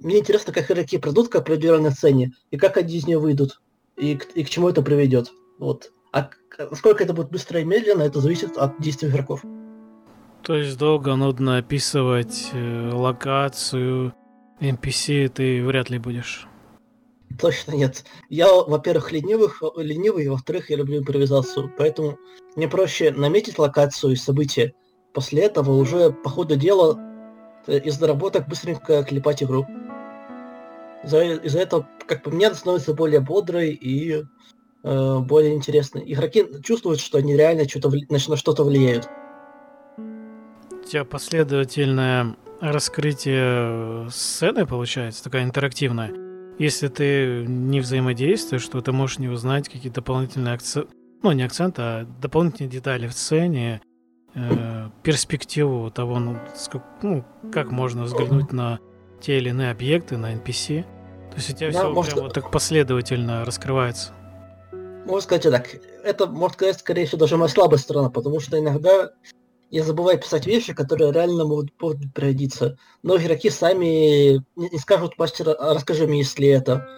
Мне интересно, как игроки придут к определенной сцене, и как они из нее выйдут, и, и к чему это приведет. Вот. А насколько это будет быстро и медленно, это зависит от действий игроков. То есть долго нудно описывать э, локацию, NPC ты вряд ли будешь. Точно нет. Я, во-первых, ленивых, ленивый, во-вторых, я люблю импровизацию. Поэтому мне проще наметить локацию и события. После этого уже по ходу дела э, из доработок быстренько клепать игру. Из-за, из этого, как по мне, становится более бодрой и э, более интересной. Игроки чувствуют, что они реально что-то, на что-то влияют. У тебя последовательное раскрытие сцены получается, такая интерактивная. Если ты не взаимодействуешь, то ты можешь не узнать какие-то дополнительные акценты, ну не акценты, а дополнительные детали в сцене, э, перспективу того, ну, ну, как можно взглянуть на те или иные объекты, на NPC. То есть у тебя да, все может... прям вот так последовательно раскрывается. Можно сказать так. Это, можно сказать, скорее всего, даже моя слабая сторона, потому что иногда я забываю писать вещи, которые реально могут, могут пригодиться. Но игроки сами не, не скажут, мастер, а расскажи мне, если это.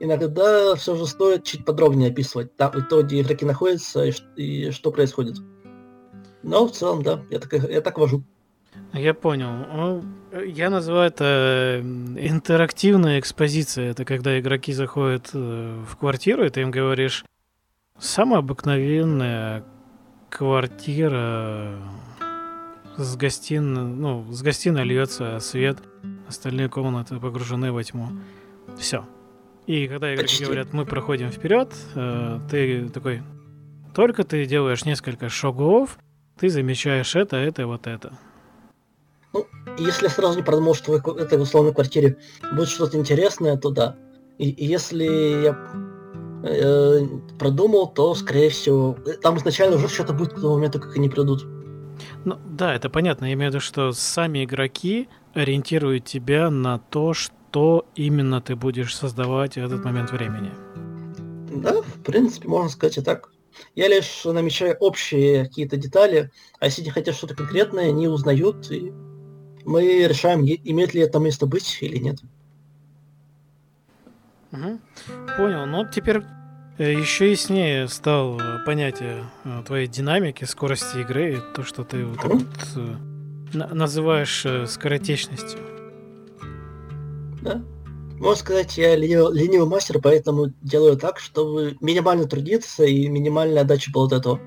Иногда все же стоит чуть подробнее описывать, там, и то, где игроки находятся, и, и что происходит. Но в целом, да, я так, я так вожу. Я понял. Ну, я называю это интерактивная экспозиция. Это когда игроки заходят э, в квартиру, и ты им говоришь, самая обыкновенная квартира с гостиной, ну, с гостиной льется свет, остальные комнаты погружены во тьму. Все. И когда игроки Почти. говорят, мы проходим вперед, э, ты такой, только ты делаешь несколько шагов, ты замечаешь это, это, вот это. Ну, если я сразу не продумал, что в этой условной квартире будет что-то интересное, то да. И, и если я э, продумал, то, скорее всего, там изначально уже что-то будет к тому моменту, как они придут. Ну, да, это понятно. Я имею в виду, что сами игроки ориентируют тебя на то, что именно ты будешь создавать в этот момент времени. Да, в принципе, можно сказать и так. Я лишь намечаю общие какие-то детали, а если они хотят что-то конкретное, они узнают, и мы решаем, имеет ли это место быть или нет. Угу. Понял. Ну, теперь Еще яснее стал э, понятие э, твоей динамики, скорости игры, то, что ты вот так вот называешь скоротечностью. Да. Можно сказать, я ленивый, ленивый мастер, поэтому делаю так, чтобы минимально трудиться и минимальная отдача была от этого.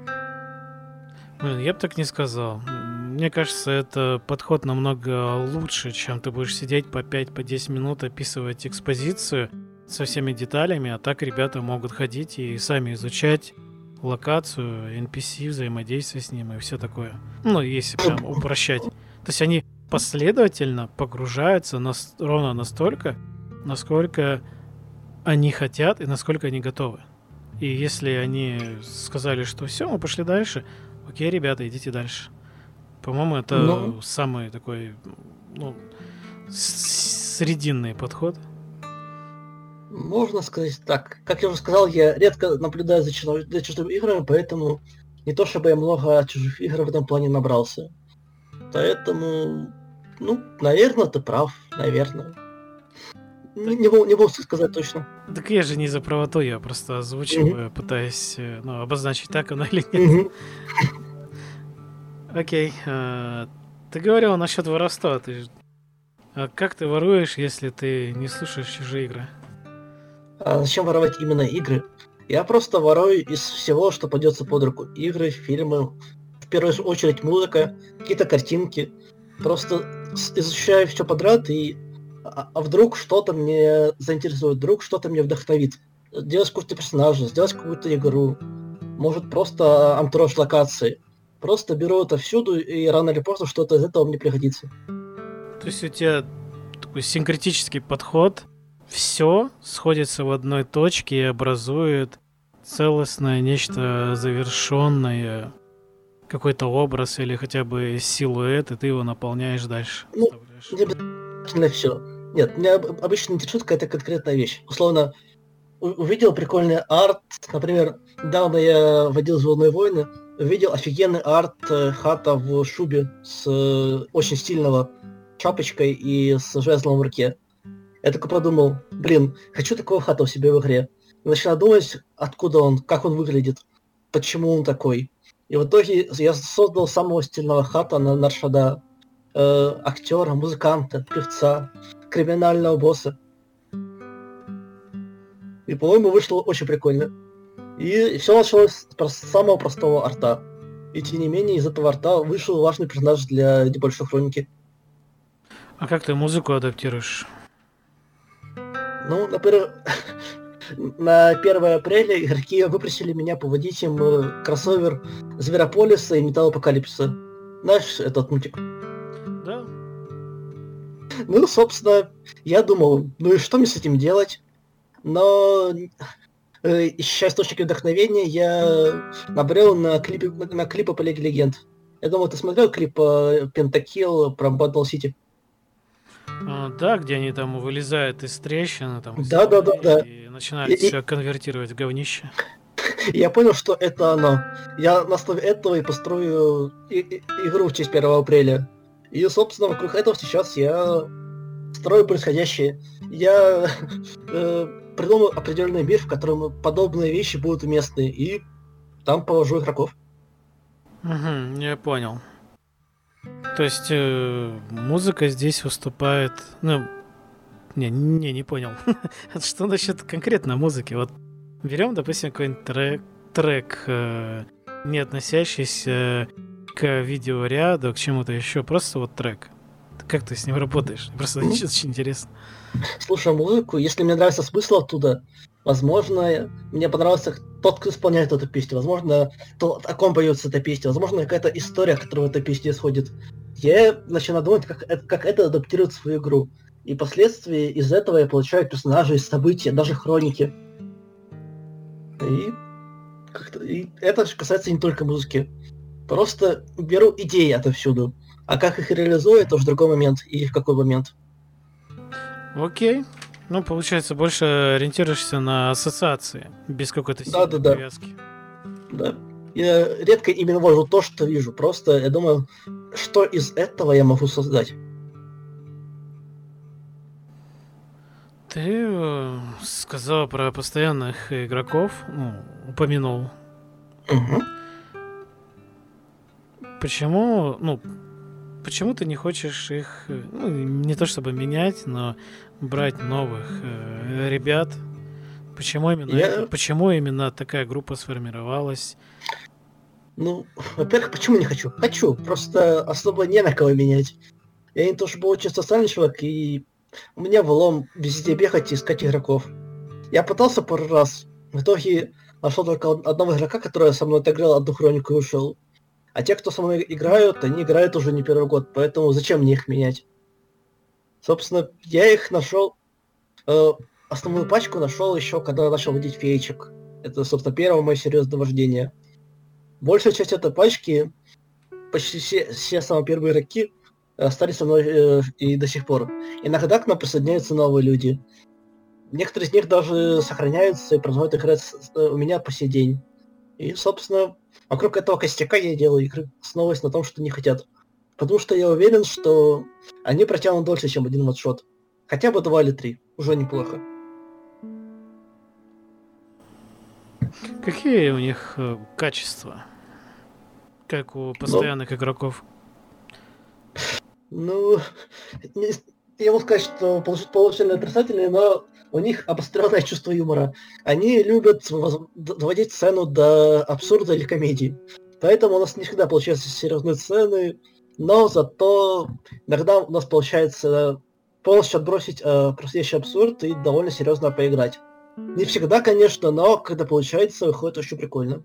Блин, я бы так не сказал. Мне кажется, это подход намного лучше, чем ты будешь сидеть по 5-10 по минут, описывать экспозицию, со всеми деталями, а так ребята могут ходить и сами изучать локацию, NPC, взаимодействие с ним и все такое. Ну, если прям упрощать. То есть они последовательно погружаются на, ровно настолько, насколько они хотят и насколько они готовы. И если они сказали, что все, мы пошли дальше, окей, ребята, идите дальше. По-моему, это ну... самый такой ну, срединный подход. Можно сказать так. Как я уже сказал, я редко наблюдаю за, чужими, за чужими играми, поэтому не то чтобы я много чужих игр в этом плане набрался. Поэтому, ну, наверное, ты прав, наверное. Не, не, могу, не могу сказать точно. Так я же не за правоту, я просто озвучиваю, mm-hmm. пытаясь э, ну, обозначить, так оно или нет. Окей. Mm-hmm. Okay. Uh, ты говорил насчет воровства. Ты А как ты воруешь, если ты не слушаешь чужие игры? А зачем воровать именно игры? Я просто ворую из всего, что пойдется под руку. Игры, фильмы, в первую очередь музыка, какие-то картинки. Просто изучаю все подряд и а, а вдруг что-то мне заинтересует, вдруг что-то мне вдохновит. Сделать какого-то персонажа, сделать какую-то игру, может просто антураж локации. Просто беру это всюду, и рано или поздно что-то из этого мне пригодится. То есть у тебя такой синкретический подход, все сходится в одной точке и образует целостное нечто завершенное, какой-то образ или хотя бы силуэт, и ты его наполняешь дальше. Ну, не обязательно все. Нет, меня обычно интересует какая-то конкретная вещь. Условно, увидел прикольный арт, например, недавно я водил «Звездные войны», увидел офигенный арт э, хата в шубе с э, очень стильного шапочкой и с жезлом в руке. Я только подумал, блин, хочу такого хата у себя в игре. И начал думать, откуда он, как он выглядит, почему он такой. И в итоге я создал самого стильного хата на Наршада. Э, актера, музыканта, певца, криминального босса. И, по-моему, вышло очень прикольно. И все началось с самого простого арта. И тем не менее, из этого арта вышел важный персонаж для небольшой хроники. А как ты музыку адаптируешь? Ну, например, на 1 апреля игроки выпросили меня поводить им э, кроссовер Зверополиса и Металлопокалипсиса. Знаешь этот мультик? Да. Ну, собственно, я думал, ну и что мне с этим делать? Но э, ища источники вдохновения, я набрел на клипы, на клипы по Лиге Легенд. Я думал, ты смотрел клип Пентакил про Battle City? А, да, где они там вылезают из трещины, там, да, да, да, да. и начинают и, все конвертировать в говнище. Я понял, что это оно. Я на основе этого и построю и, и, игру в честь 1 апреля. И, собственно, вокруг этого сейчас я строю происходящее. Я э, придумал определенный мир, в котором подобные вещи будут уместны, и там положу игроков. Угу, я понял. То есть э, музыка здесь выступает, ну, не, не, не понял. Что насчет конкретно музыки? Вот берем, допустим, какой-нибудь трек, трек э, не относящийся к видеоряду, к чему-то еще, просто вот трек. Как ты с ним работаешь? Просто ну, очень интересно. Слушай музыку, если мне нравится смысл оттуда, возможно, мне понравился тот, кто исполняет эту песню, возможно, то, о ком поется эта песня, возможно, какая-то история, которая в этой песне исходит. Я начинаю думать, как, как это адаптирует свою игру. И впоследствии из этого я получаю персонажей, события, даже хроники. И, и это касается не только музыки. Просто беру идеи отовсюду. А как их реализую, это уже другой момент. И в какой момент. Окей. Ну, получается, больше ориентируешься на ассоциации, без какой-то да, да, да. привязки. Да. Я редко именно вожу то, что вижу. Просто я думаю, что из этого я могу создать. Ты э, сказал про постоянных игроков, ну, упомянул. Угу. Почему, ну, почему ты не хочешь их, э, ну, не то чтобы менять, но брать новых э, ребят? Почему именно, Я... это, почему именно такая группа сформировалась? Ну, во-первых, почему не хочу? Хочу, просто особо не на кого менять. Я не то чтобы очень социальный человек, и у меня влом везде бегать и искать игроков. Я пытался пару раз, в итоге нашел только одного игрока, который со мной отыграл одну хронику и ушел. А те, кто со мной играют, они играют уже не первый год, поэтому зачем мне их менять? Собственно, я их нашел, э, основную пачку нашел еще, когда начал водить феечек. Это, собственно, первое мое серьезное вождение. Большая часть этой пачки, почти все, все самые первые игроки, остались со мной э, и до сих пор. Иногда к нам присоединяются новые люди. Некоторые из них даже сохраняются и продолжают играть с, э, у меня по сей день. И, собственно, вокруг этого костяка я делаю игры, основываясь на том, что не хотят. Потому что я уверен, что они протянут дольше, чем один ватшот. Хотя бы два или три. Уже неплохо. Какие у них э, качества? Как у постоянных ну, игроков? Ну, не, я могу сказать, что положительные отрицательные, но у них обостренное чувство юмора. Они любят доводить сцену до абсурда или комедии. Поэтому у нас не всегда получаются серьезные сцены, но зато иногда у нас получается полностью отбросить э, простейший абсурд и довольно серьезно поиграть. Не всегда, конечно, но когда получается, выходит очень прикольно.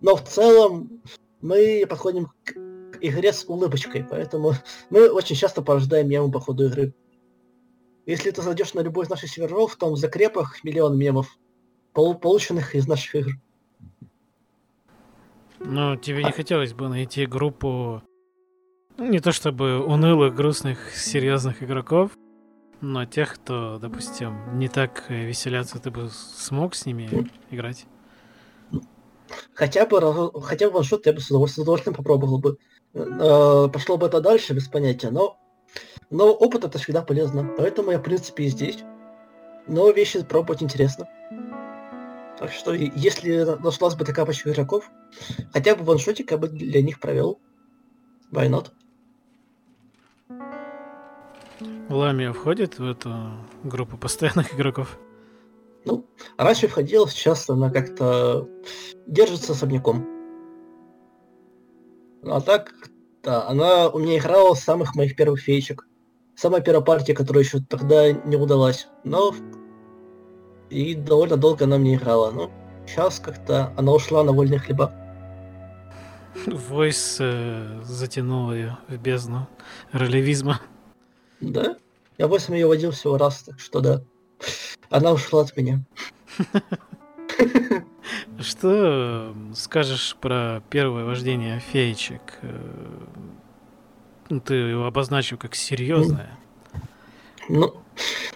Но в целом мы подходим к игре с улыбочкой, поэтому мы очень часто порождаем мемы по ходу игры. Если ты зайдешь на любой из наших серверов, там в закрепах миллион мемов, полученных из наших игр. Ну, тебе не хотелось бы найти группу не то чтобы унылых, грустных, серьезных игроков, но тех, кто, допустим, не так веселятся, ты бы смог с ними играть? Хотя бы, хотя бы ваншот я бы с удовольствием, с удовольствием попробовал бы. Э, пошло бы это дальше, без понятия, но, но опыт это всегда полезно. Поэтому я, в принципе, и здесь. Но вещи пробовать интересно. Так что, если нашлась бы такая пачка игроков, хотя бы ваншотик я бы для них провел. Why not? Ламия входит в эту группу постоянных игроков? Ну, раньше входила, сейчас она как-то держится особняком. А так, да, она у меня играла с самых моих первых феечек. Самая первая партия, которая еще тогда не удалась. Но и довольно долго она мне играла. Но сейчас как-то она ушла на вольные хлеба. Войс э, затянул ее в бездну ролевизма. Да? Я восемь ее водил всего раз, так что да. Она ушла от меня. Что скажешь про первое вождение феечек? Ну, ты обозначил как серьезное. Ну,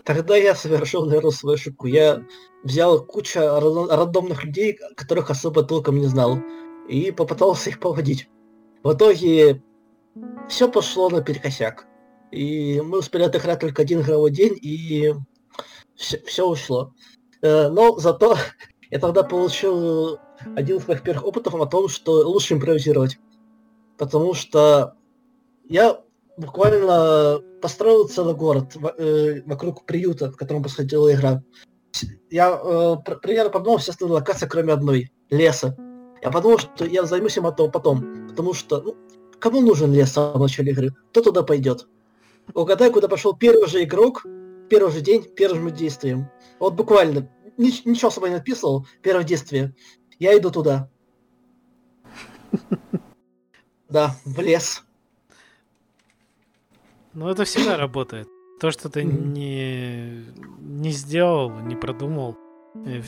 тогда я совершил, наверное, свою ошибку. Я взял кучу рандомных людей, которых особо толком не знал, и попытался их поводить. В итоге все пошло наперекосяк. И мы успели отыграть только один игровой день, и все ушло. Э, но зато я тогда получил один из моих первых опытов о том, что лучше импровизировать. Потому что я буквально построил целый город э, вокруг приюта, в котором происходила игра. Я э, примерно подумал все остальные локации, кроме одной – леса. Я подумал, что я займусь им этого потом, потому что ну, кому нужен лес в самом начале игры? Кто туда пойдет? Угадай, куда пошел первый же игрок, первый же день, первым же действием. Вот буквально, ничего особо не написал, первое действие. Я иду туда. Да, в лес. Ну, это всегда работает. То, что ты не, не сделал, не продумал, э,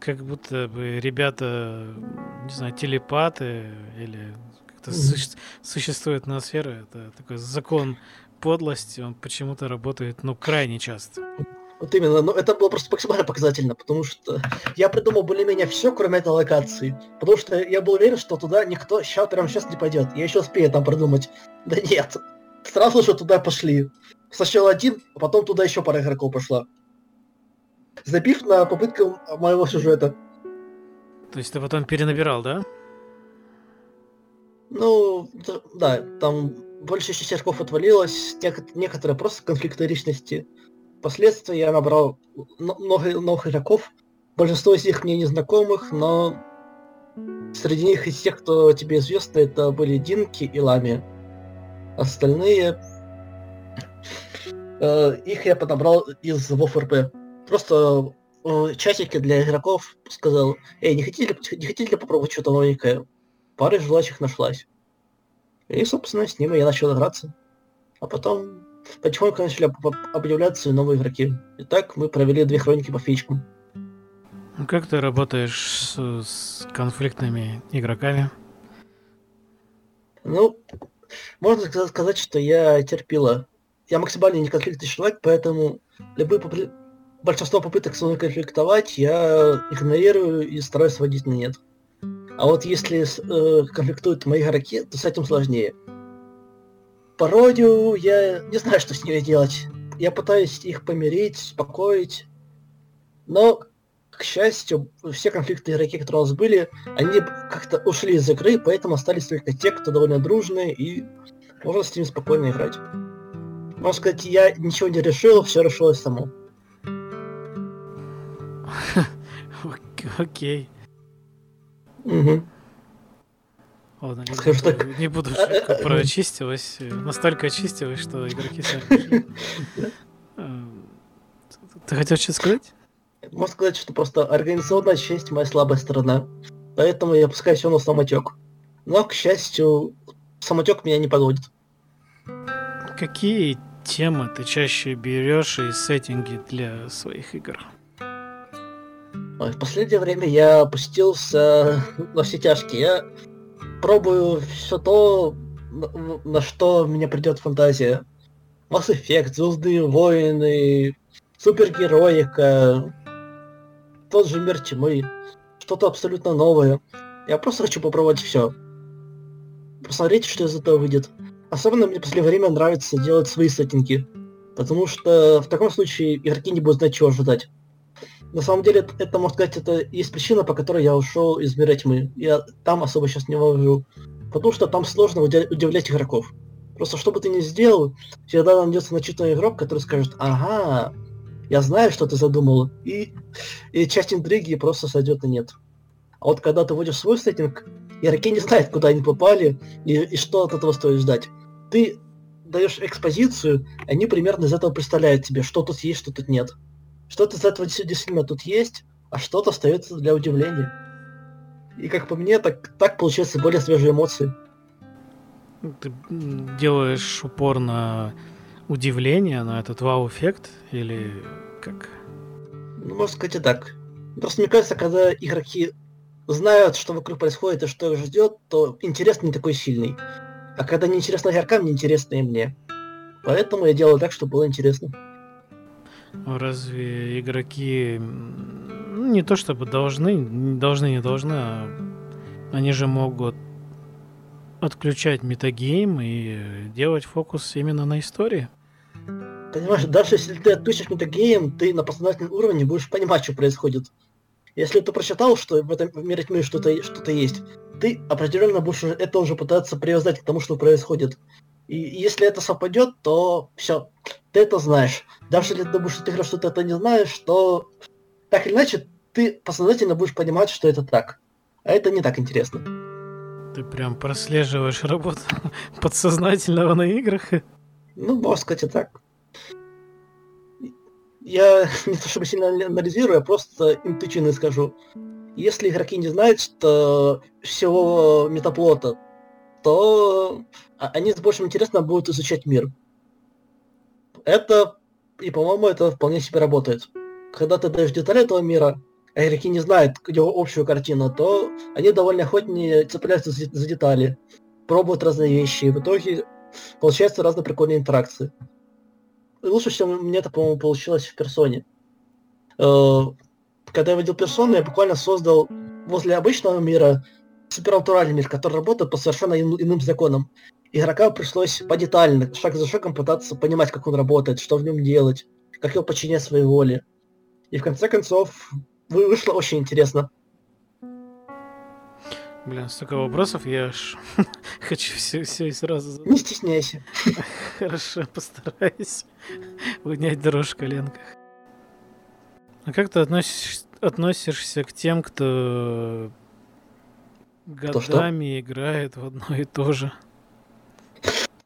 как будто бы ребята, не знаю, телепаты или как-то суще- существует ноосфера, это такой закон подлость, он почему-то работает, ну, крайне часто. Вот именно, но это было просто максимально показательно, потому что я придумал более-менее все, кроме этой локации. Потому что я был уверен, что туда никто сейчас прямо сейчас не пойдет. Я еще успею там продумать. Да нет. Сразу же туда пошли. Сначала один, а потом туда еще пара игроков пошла. Забив на попытку моего сюжета. То есть ты потом перенабирал, да? Ну, да, там большая часть очков отвалилась, некоторые просто конфликты личности. Впоследствии я набрал много новых игроков, большинство из них мне незнакомых, но среди них из тех, кто тебе известны, это были Динки и Лами. Остальные... Э, их я подобрал из ВОФРП. Просто э, чатики для игроков сказал, эй, не хотите ли, не хотите ли попробовать что-то новенькое? Пара желающих нашлась. И, собственно, с ними я начал играться. А потом потихоньку начали объявляться новые игроки. Итак, мы провели две хроники по фичкам. Ну, как ты работаешь с, с конфликтными игроками? Ну, можно сказать, что я терпила. Я максимально не конфликтный человек, поэтому любые попы... большинство попыток со мной конфликтовать я игнорирую и стараюсь сводить на нет. А вот если э, конфликтуют мои игроки, то с этим сложнее. Пародию я не знаю, что с ними делать. Я пытаюсь их помирить, успокоить. Но, к счастью, все конфликты игроки, которые у нас были, они как-то ушли из игры, поэтому остались только те, кто довольно дружные, и можно с ними спокойно играть. Можно сказать, я ничего не решил, все решилось само. Окей. Угу. Ладно, не Скажу буду, так. не буду А, шутку а, про очистилось. Настолько очистилось, что игроки сами пришли. Э, Ты хотел что-то сказать? Можно сказать, что просто организационная часть моя слабая сторона. Поэтому я пускаю все на самотек. Но, к счастью, самотек меня не подводит. Какие темы ты чаще берешь из сеттинги для своих игр? Ой, В последнее время я опустился на все тяжкие. Я пробую все то, на- на что меня придет фантазия. Mass Effect, Звездные войны, супергероика, тот же мир тьмы, что-то абсолютно новое. Я просто хочу попробовать все. Посмотреть, что из этого выйдет. Особенно мне в последнее время нравится делать свои сеттинги. Потому что в таком случае игроки не будут знать, чего ожидать. На самом деле, это, это, можно сказать, это есть причина, по которой я ушел из мира тьмы. Я там особо сейчас не вожу. Потому что там сложно удивлять игроков. Просто что бы ты ни сделал, всегда найдется начитанный игрок, который скажет, ага, я знаю, что ты задумал, и, и часть интриги просто сойдет на нет. А вот когда ты вводишь свой сеттинг, игроки не знают, куда они попали, и, и что от этого стоит ждать. Ты даешь экспозицию, они примерно из этого представляют себе, что тут есть, что тут нет. Что-то из этого действительно тут есть, а что-то остается для удивления. И как по мне, так, так получаются более свежие эмоции. Ты делаешь упор на удивление, на этот вау-эффект, или как? Ну, можно сказать и так. Просто мне кажется, когда игроки знают, что вокруг происходит и что их ждет, то интерес не такой сильный. А когда неинтересно игрокам, неинтересно и мне. Поэтому я делаю так, чтобы было интересно. Разве игроки ну, не то чтобы должны, должны, не должны, а они же могут отключать метагейм и делать фокус именно на истории? Понимаешь, даже если ты отключишь метагейм, ты на подсознательном уровне будешь понимать, что происходит. Если ты прочитал, что в этом мире тьмы что-то что есть, ты определенно будешь это уже пытаться привязать к тому, что происходит. И если это совпадет, то все, ты это знаешь. Даже если ты думаешь, что ты играешь, что ты это не знаешь, то так или иначе ты подсознательно будешь понимать, что это так. А это не так интересно. Ты прям прослеживаешь работу подсознательного на играх? Ну, можно сказать и так. Я не то чтобы сильно анализирую, я просто интуитивно скажу. Если игроки не знают, что всего метаплота, то а- они с большим интересом будут изучать мир. Это, и по-моему, это вполне себе работает. Когда ты даешь детали этого мира, игроки не знают его общую картину, то они довольно охотнее цепляются за, детали, пробуют разные вещи, и в итоге получаются разные прикольные интеракции. Лучше всего мне это, по-моему, получилось в персоне. Э, Когда я видел персону, я буквально создал возле обычного мира супернатуральный мир, который работает по совершенно ин- иным законам. Игрокам пришлось подетально, шаг за шагом пытаться понимать, как он работает, что в нем делать, как его подчинять своей воле. И в конце концов вышло очень интересно. Блин, столько вопросов, я аж хочу все, все и сразу задать. Не стесняйся. Хорошо, постараюсь унять дрожь в коленках. А как ты относишь, относишься к тем, кто Кто годами играет в одно и то же?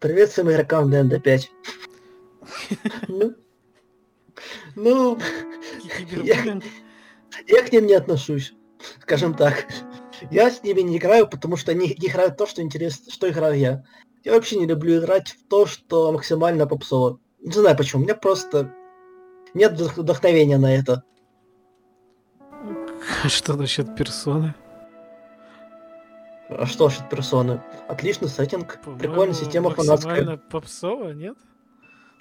Привет всем игрокам ДНД-5. Ну, ну, Кибербуллинг? Я к ним не отношусь, скажем так. Я с ними не играю, потому что они не играют то, что интересно, что играю я. Я вообще не люблю играть в то, что максимально попсово. Не знаю почему, у меня просто нет вдох- вдохновения на это. Что насчет персоны? А что от персоны? Отличный сеттинг, По-моему, прикольная система фанатская. Максимально попсово, нет?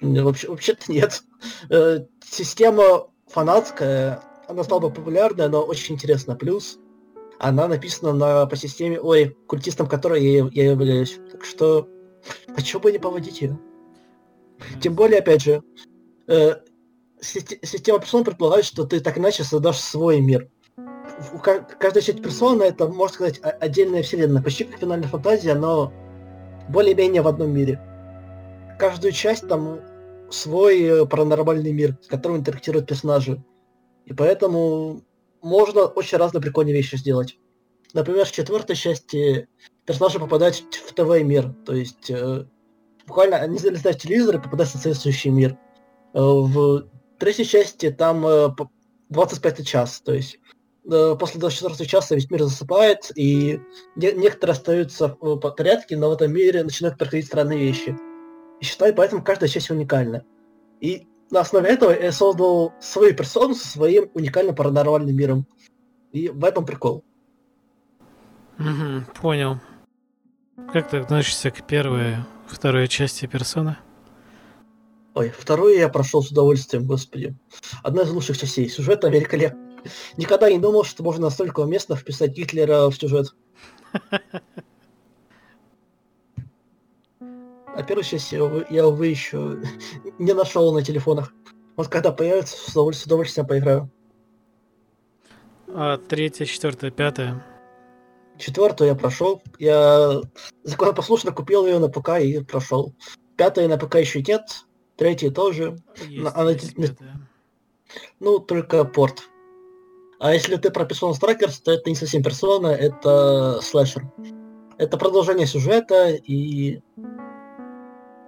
Не, Вообще, вообще-то нет. Э, Система фанатская, она стала бы популярной, но очень интересна. Плюс она написана на, по системе, ой, культистом которой я, я являюсь. Так что, почему бы не поводить ее? Тем более, опять же, э, систе- система персон предполагает, что ты так иначе создашь свой мир. У ка- каждая часть персона это, можно сказать, отдельная вселенная. Почти как финальная фантазия, но более-менее в одном мире. Каждую часть там свой э, паранормальный мир, с которым интерактируют персонажи. И поэтому можно очень разные прикольные вещи сделать. Например, в четвертой части персонажи попадают в ТВ-мир, то есть э, буквально они залезают в телевизор и попадают в соответствующий мир. Э, в третьей части там э, 25 час, то есть э, после 24 часа весь мир засыпает, и не- некоторые остаются в порядке, но в этом мире начинают происходить странные вещи. И считаю, поэтому каждая часть уникальна. И на основе этого я создал свою персону со своим уникальным паранормальным миром. И в этом прикол. Мгм, понял. Как ты относишься к первой, второй части персоны? Ой, вторую я прошел с удовольствием, господи. Одна из лучших частей. Сюжет там великолепный. Никогда не думал, что можно настолько уместно вписать Гитлера в сюжет. А первую часть я, я, увы, еще не нашел на телефонах. Вот когда появится, с удовольствием, с удовольствием поиграю. А третья, четвертая, пятая? Четвертую я прошел. Я законопослушно купил ее на ПК и прошел. Пятая на ПК еще нет. Третья тоже. Есть, она есть пятая. Ну, только порт. А если ты про Persona Strikers, то это не совсем персона, это слэшер. Это продолжение сюжета, и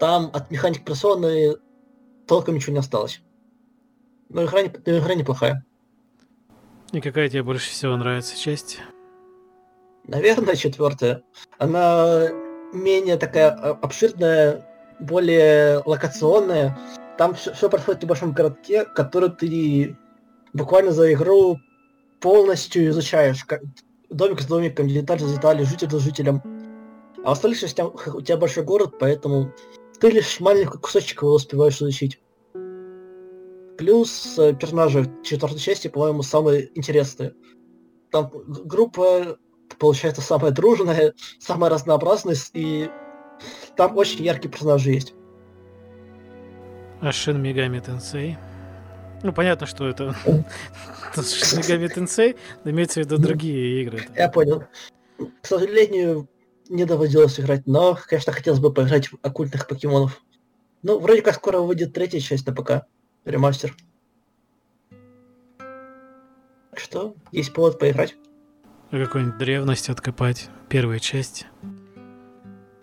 там от механик персоны толком ничего не осталось. Но игра, не- но игра неплохая. И какая тебе больше всего нравится часть? Наверное, четвертая. Она менее такая а, обширная, более локационная. Там все, происходит в небольшом городке, который ты буквально за игру полностью изучаешь. ка- Домик с домиком, деталь за деталью, житель за жителем. А в остальных частях у тебя большой город, поэтому ты лишь маленький кусочек его успеваешь изучить. Плюс э, персонажи четвертой части, по-моему, самые интересные. Там группа получается самая дружная, самая разнообразная, и там очень яркие персонажи есть. А Shin Megami Tensei? Ну, понятно, что это Megami Tensei, но имеется в виду другие игры. Я понял. К сожалению, не доводилось играть, но, конечно, хотелось бы поиграть в оккультных покемонов. Ну, вроде как скоро выйдет третья часть на ПК. Ремастер. Так что, есть повод поиграть. А какую-нибудь древность откопать, первые части.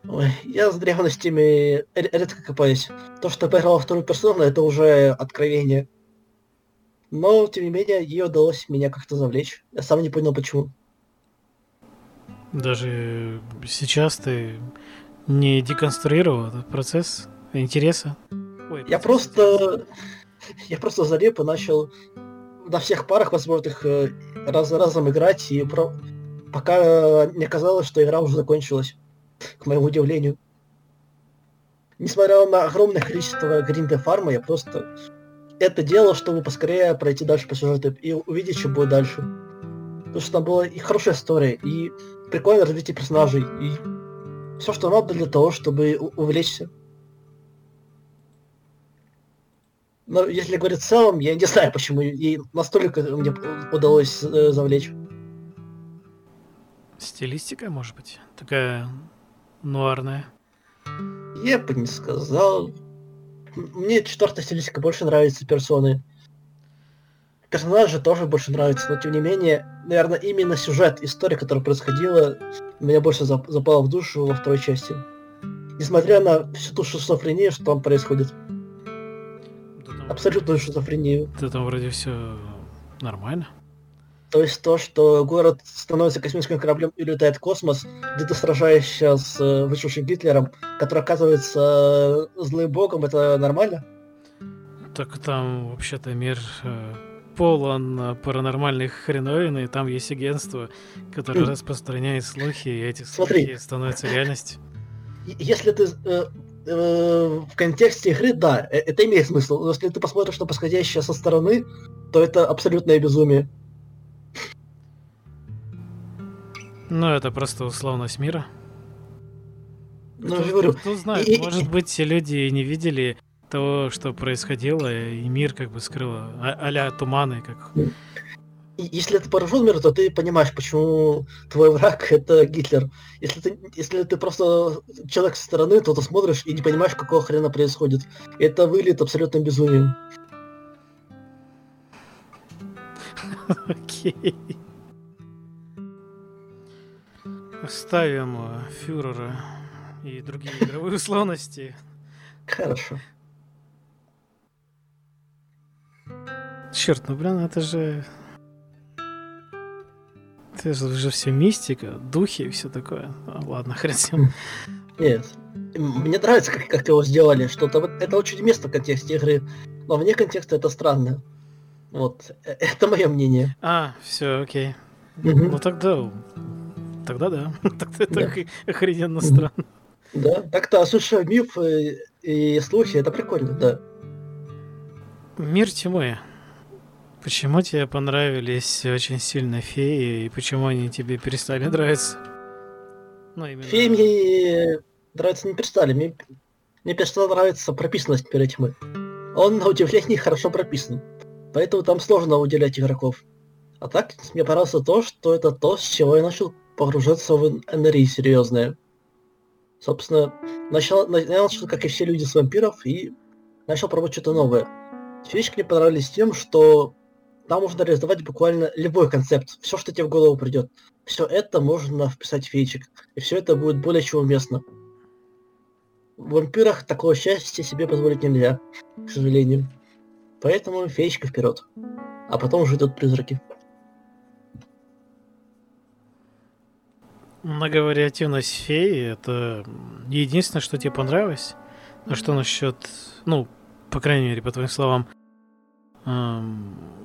Ой, я с древностями ре- редко копаюсь. То, что поиграл во вторую персону, это уже откровение. Но, тем не менее, ей удалось меня как-то завлечь. Я сам не понял, почему. Даже сейчас ты не деконструировал этот процесс интереса? Ой, Я просто... Я просто залип и начал на всех парах возможных э, раз за разом играть, и про... пока мне казалось, что игра уже закончилась, к моему удивлению. Несмотря на огромное количество гринда фарма, я просто это делал, чтобы поскорее пройти дальше по сюжету и увидеть, что будет дальше. Потому что там была и хорошая история, и прикольное развитие персонажей, и все, что надо для того, чтобы увлечься. Но если говорить в целом, я не знаю, почему ей настолько мне удалось э, завлечь. Стилистика, может быть? Такая нуарная. Я бы не сказал. Мне четвертая стилистика больше нравится персоны. Персонажи тоже больше нравятся, но тем не менее, наверное, именно сюжет, история, которая происходила, меня больше зап- запала в душу во второй части. Несмотря на всю ту шизофрению, что там происходит. Да там- Абсолютную шизофрению. Да там вроде все нормально. То есть то, что город становится космическим кораблем и летает в космос, где ты сражаешься с э, вышедшим Гитлером, который оказывается э, злым богом, это нормально? Так там вообще-то мир э, полон э, паранормальных хреновин, и там есть агентство, которое распространяет слухи, и эти Смотри. слухи становятся реальностью. И- Если ты э, э, в контексте игры, да, э, это имеет смысл. Но если ты посмотришь на происходящее со стороны, то это абсолютное безумие. Ну, это просто условность мира. Ну, Кто, говорю, кто знает, и- и- может быть, все люди и не видели того, что происходило, и мир как бы скрыло, а- а-ля туманы, как если ты поражен миру, то ты понимаешь, почему твой враг это Гитлер. Если ты, если ты просто человек со стороны, то ты смотришь и не понимаешь, какого хрена происходит. Это выглядит абсолютно безумием. Окей. Оставим э, фюрера и другие игровые условности. Хорошо. Черт, ну блин, это же... Это же все мистика, духи и все такое. А, ладно, хрен с ним. Нет. Мне нравится, как, как его сделали, что -то, это очень место в контексте игры, но вне контекста это странно. Вот, э, это мое мнение. А, все, окей. Угу. Ну тогда, тогда да. Тогда это да. охрененно странно. Да, так-то осушая мифы и слухи, это прикольно, да. Мир тьмы. Почему тебе понравились очень сильно феи, и почему они тебе перестали нравиться? Ну, именно... Феи мне нравятся не перестали. Мне, мне перестала нравиться прописанность перед тьмы. Он, на удивление, хорошо прописан. Поэтому там сложно уделять игроков. А так, мне понравилось то, что это то, с чего я начал погружаться в НРИ серьезное. Собственно, начал, я начал, как и все люди с вампиров, и начал пробовать что-то новое. Фишки мне понравились тем, что там можно реализовать буквально любой концепт, все, что тебе в голову придет. Все это можно вписать в фейчик, и все это будет более чем уместно. В вампирах такого счастья себе позволить нельзя, к сожалению. Поэтому феечка вперед. А потом уже идут призраки. Многовариативность феи это единственное, что тебе понравилось. А что насчет, ну, по крайней мере, по твоим словам, эм,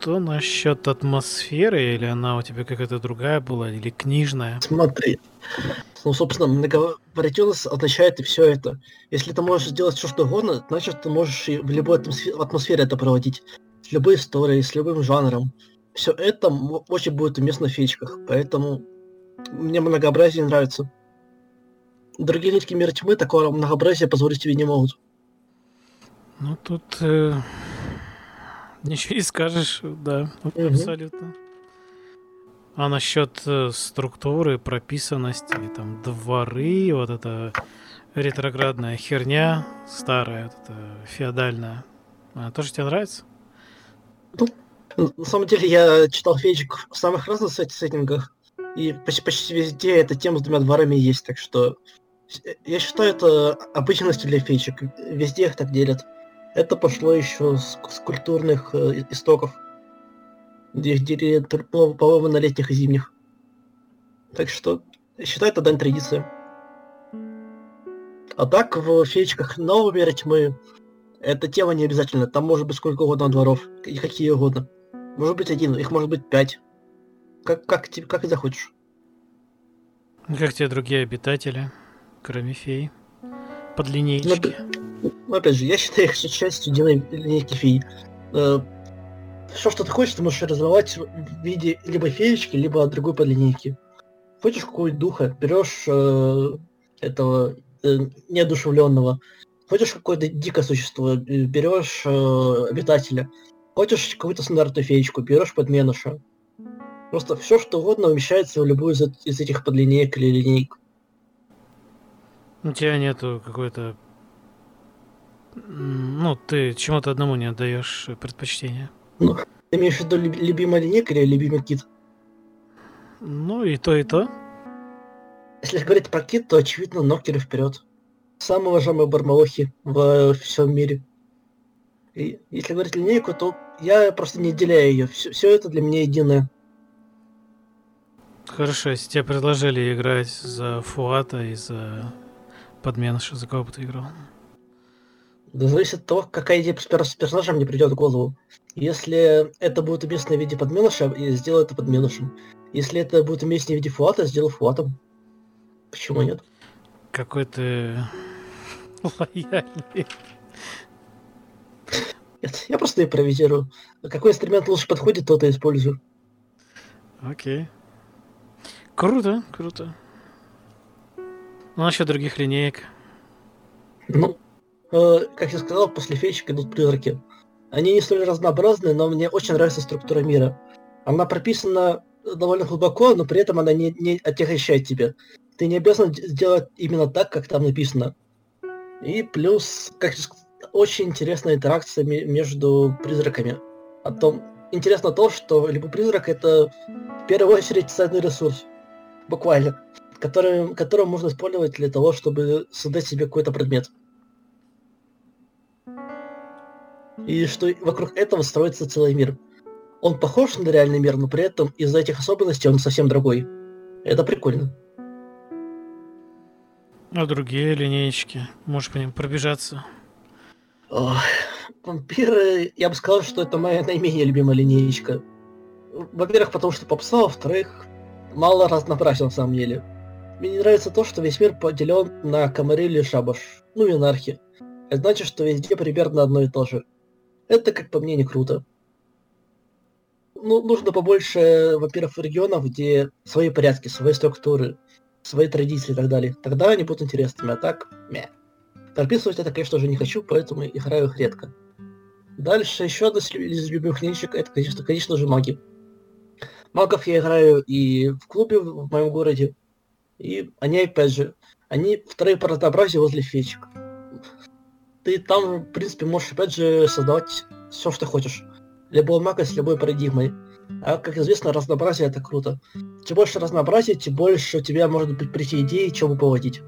что насчет атмосферы, или она у тебя какая-то другая была, или книжная? Смотри, ну, собственно, многовариативность означает и все это. Если ты можешь сделать все, что угодно, значит, ты можешь и в любой атмосфере это проводить. С любой историей, с любым жанром. Все это очень будет уместно в фичках, поэтому мне многообразие нравится. Другие нитки мира тьмы такого многообразия позволить себе не могут. Ну, тут э, ничего не скажешь, да, угу. абсолютно. А насчет э, структуры, прописанности, там, дворы, вот эта ретроградная херня старая, вот эта феодальная, она тоже тебе нравится? Ну, на самом деле я читал фейчик в самых разных сеттингах, и почти, почти везде эта тема с двумя дворами есть, так что я считаю это обычностью для фейчик. Везде их так делят. Это пошло еще с, с культурных э, истоков их делили, по-моему, на летних и зимних. Так что, считай, это дань традиции. А так, в феечках нового мира тьмы, эта тема не обязательно. Там может быть сколько угодно дворов, и какие угодно. Может быть один, их может быть пять. Как, как, как и захочешь. Как те другие обитатели, кроме фей? Под линейки. Ну, опять же, я считаю их частью линейки фей. Все, что ты хочешь, ты можешь развивать в виде либо феечки, либо другой подлинейки. Хочешь какого-нибудь духа, берешь э, этого э, неодушевленного. Хочешь какое-то дикое существо, э, берешь э, обитателя. Хочешь какую-то стандартную феечку, берешь подменыша. Просто все, что угодно умещается в любую из, из этих подлинеек или линейк. У тебя нету какой-то... Ну, ты чему-то одному не отдаешь предпочтение. Ну, ты имеешь в виду любимый линейка или любимый кит? Ну, и то, и то. Если говорить про кит, то, очевидно, нокеры вперед. Самые уважаемые бармалохи в всем мире. И если говорить линейку, то я просто не отделяю ее. Все, все это для меня единое. Хорошо, если тебе предложили играть за Фуата и за подменыша, за кого бы ты играл? Зависит от того, какая идея с персонажем мне придет в голову. Если это будет уместно в виде подменыша, я сделаю это подменышем. Если это будет уместнее в виде фуата, сделаю фуатом. Почему нет? Какой ты лояльный. Нет, я просто импровизирую. Какой инструмент лучше подходит, тот и использую. Окей. Круто, круто. Ну, насчет других линеек. Ну, э, как я сказал, после феечек идут призраки. Они не столь разнообразны, но мне очень нравится структура мира. Она прописана довольно глубоко, но при этом она не, не отягощает тебя. Ты не обязан сделать именно так, как там написано. И плюс, как очень интересная интеракция между призраками. О том, интересно то, что любой призрак это в первую очередь ценный ресурс. Буквально. Который, который можно использовать для того, чтобы создать себе какой-то предмет. И что вокруг этого строится целый мир. Он похож на реальный мир, но при этом из-за этих особенностей он совсем другой. Это прикольно. А другие линеечки? Можешь по ним пробежаться? Ох, вампиры, я бы сказал, что это моя наименее любимая линеечка. Во-первых, потому что попса, во-вторых, мало разнообразия на самом деле. Мне не нравится то, что весь мир поделен на Камариль и Шабаш, ну и Нархи. Это значит, что везде примерно одно и то же. Это, как по мне, не круто ну, нужно побольше, во-первых, регионов, где свои порядки, свои структуры, свои традиции и так далее. Тогда они будут интересными, а так, мя. Прописывать это, конечно же, не хочу, поэтому играю их редко. Дальше еще одна из любимых нинчик, это, конечно, конечно же, маги. Магов я играю и в клубе в моем городе, и они, опять же, они вторые по разнообразию возле фечек. Ты там, в принципе, можешь, опять же, создавать все, что хочешь любой мага с любой парадигмой. А как известно, разнообразие это круто. Чем больше разнообразия, тем больше у тебя может быть прийти идеи, чем поводить.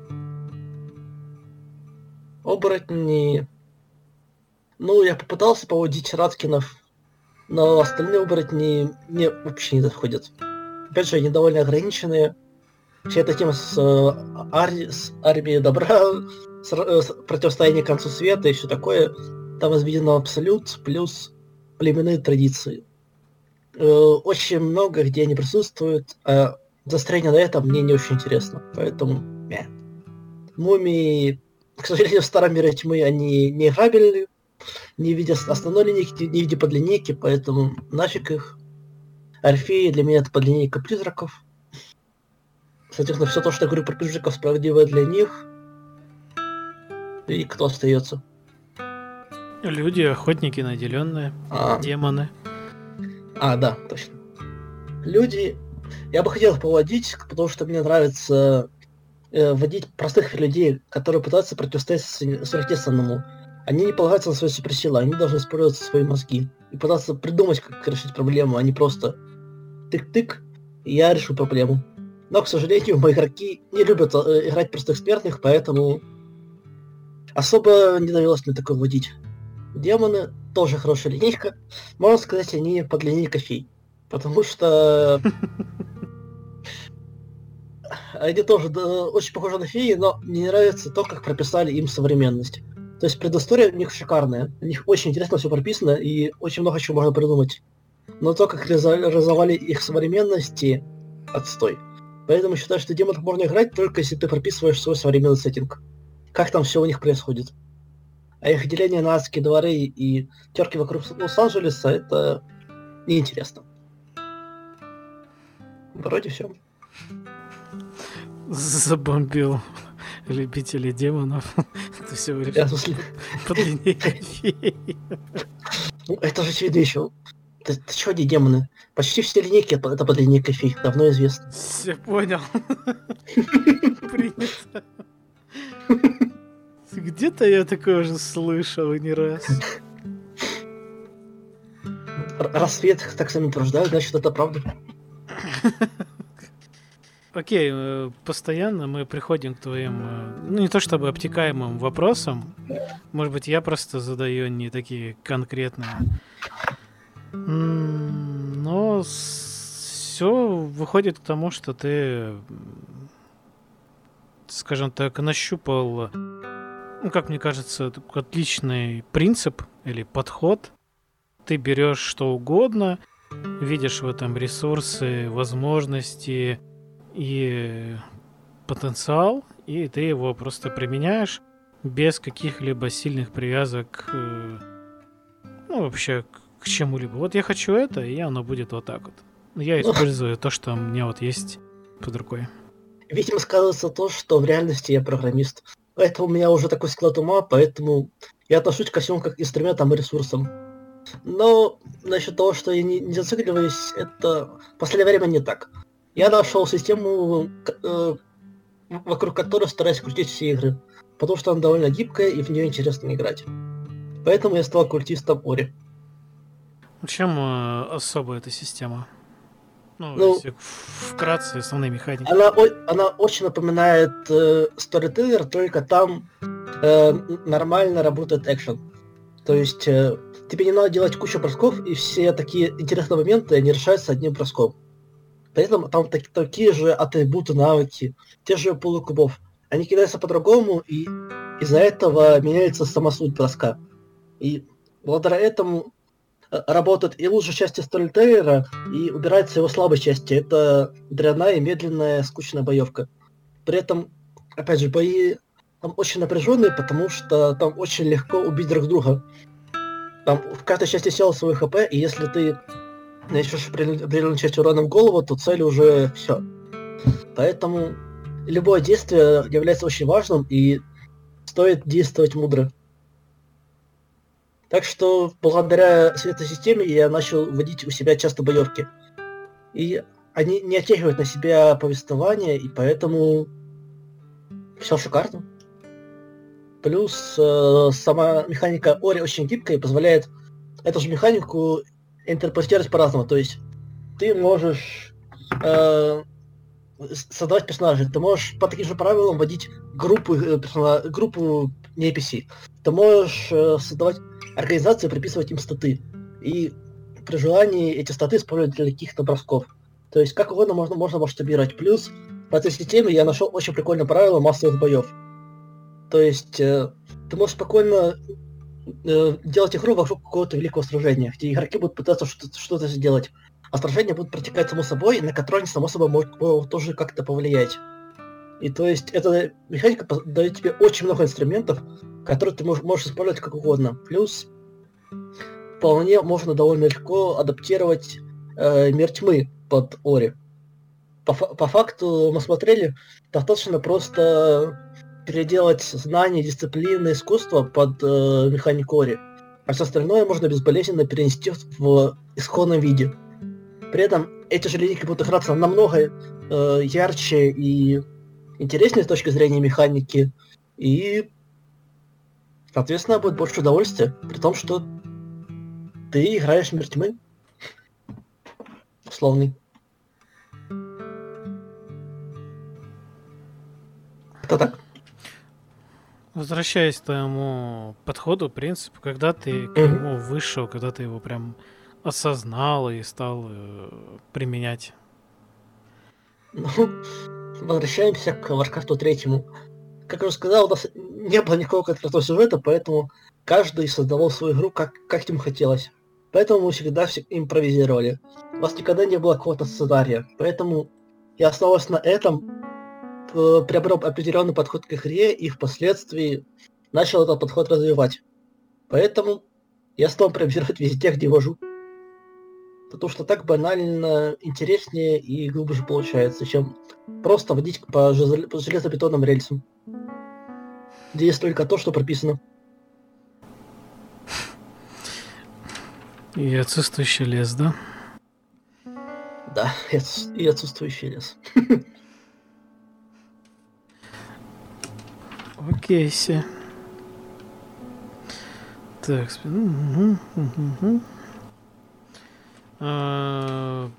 Оборотни... Ну, я попытался поводить Раткинов, но остальные оборотни мне вообще не заходят. Опять же, они довольно ограниченные. Вся эта тема с, э, ар... с армией добра, противостояние концу света и все такое, там возведено абсолют, плюс племенные традиции. Э, очень много где они присутствуют, а застроение на этом мне не очень интересно. Поэтому, мя. Мумии, к сожалению, в старом мире тьмы они не играбельны, не видя основной линейки, не видя подлинейки, поэтому нафиг их. Орфеи для меня это подлинейка призраков. Соответственно, все то, что я говорю про призраков, справедливо для них. И кто остается? Люди, охотники наделенные, а. демоны. А, да, точно. Люди. Я бы хотел поводить, потому что мне нравится э, водить простых людей, которые пытаются противостоять сверхъестественному. Они не полагаются на свои суперсилы, они должны использовать свои мозги и пытаться придумать, как решить проблему, а не просто тык-тык, я решу проблему. Но, к сожалению, мои игроки не любят э, играть простых смертных, поэтому особо не довелось мне такое водить. Демоны тоже хорошая линейка. Можно сказать, они под линейкой фей. Потому что они тоже да, очень похожи на феи, но мне нравится то, как прописали им современность. То есть предыстория у них шикарная. У них очень интересно все прописано, и очень много чего можно придумать. Но то, как реализовали их современности, отстой. Поэтому считаю, что демонов можно играть только если ты прописываешь свой современный сеттинг. Как там все у них происходит. А их деление на адские дворы и терки вокруг Лос-Анджелеса это неинтересно. Вроде все. Забомбил любителей демонов. Это все под линейкой Ну, это же очевидно еще. Ты, ты что, не демоны? Почти все линейки это под линейкой фей, давно известно. Все понял. Принято. Где-то я такое уже слышал не раз. Рассвет так сами утверждают, значит это правда. Окей, э, постоянно мы приходим к твоим, э, ну не то чтобы обтекаемым вопросам, может быть я просто задаю не такие конкретные, но все выходит к тому, что ты, скажем так, нащупал ну, как мне кажется, отличный принцип или подход. Ты берешь что угодно, видишь в этом ресурсы, возможности и потенциал, и ты его просто применяешь без каких-либо сильных привязок, э, ну, вообще к чему-либо. Вот я хочу это, и оно будет вот так вот. Я использую то, что у меня вот есть под рукой. Видимо, сказывается то, что в реальности я программист. Это у меня уже такой склад ума, поэтому я отношусь ко всему как к инструментам и ресурсам. Но насчет того, что я не, не зацикливаюсь, это в последнее время не так. Я нашел систему, э, вокруг которой стараюсь крутить все игры, потому что она довольно гибкая и в нее интересно играть. Поэтому я стал культистом Ори. Чем э, особая эта система? Ну, ну если вкратце основные механики. Она, она очень напоминает э, Storyteller, только там э, нормально работает экшен. То есть э, тебе не надо делать кучу бросков, и все такие интересные моменты не решаются одним броском. Поэтому там так, такие же атрибуты, навыки, те же полукубов. Они кидаются по-другому, и из-за этого меняется сама суть броска. И благодаря этому работает и лучшая части сторителлера, и убирается его слабой части. Это дрянная, медленная, скучная боевка. При этом, опять же, бои там очень напряженные, потому что там очень легко убить друг друга. Там в каждой части сел свой хп, и если ты нанесешь определенную часть урона в голову, то цель уже все. Поэтому любое действие является очень важным, и стоит действовать мудро. Так что благодаря этой системе я начал вводить у себя часто боевки. И они не оттягивают на себя повествование, и поэтому все шикарно. Плюс э, сама механика Ори очень гибкая и позволяет эту же механику интерпретировать по-разному. То есть ты можешь э, создавать персонажей, ты можешь по таким же правилам вводить группу, э, персонаж, группу NPC. Ты можешь э, создавать организации, приписывать им статы. И при желании эти статы использовать для каких-то бросков. То есть как угодно можно, можно масштабировать. Плюс в этой системе я нашел очень прикольное правило массовых боев. То есть э, ты можешь спокойно э, делать игру вокруг какого-то великого сражения, где игроки будут пытаться что-то, что сделать, а сражение будет протекать само собой, на которое они само собой могут, могут тоже как-то повлиять. И то есть эта механика дает тебе очень много инструментов, которые ты можешь, можешь использовать как угодно. Плюс вполне можно довольно легко адаптировать э, мир тьмы под Ори. По, по факту мы смотрели, достаточно просто переделать знания, дисциплины, искусство под э, механику Ори. А все остальное можно безболезненно перенести в исходном виде. При этом эти же линейки будут играться намного э, ярче и интереснее с точки зрения механики. И, соответственно, будет больше удовольствия. При том, что ты играешь мир тьмы. Условный. Это так. Возвращаясь к твоему подходу, принципу, когда ты к нему вышел, когда ты его прям осознал и стал э, применять? Ну, возвращаемся к Варкрафту третьему. Как я уже сказал, у нас не было никакого конкретного сюжета, поэтому каждый создавал свою игру, как, как им хотелось. Поэтому мы всегда все импровизировали. У нас никогда не было какого-то сценария. Поэтому я основываясь на этом, Э, приобрел определенный подход к игре и впоследствии начал этот подход развивать. Поэтому я стал импровизировать везде, где вожу. Потому что так банально интереснее и глубже получается, чем просто водить по железобетонным рельсам. Где есть только то, что прописано. И отсутствующий лес, да? Да, и отсутствующий лес. Окей, все. Так, угу, угу. А,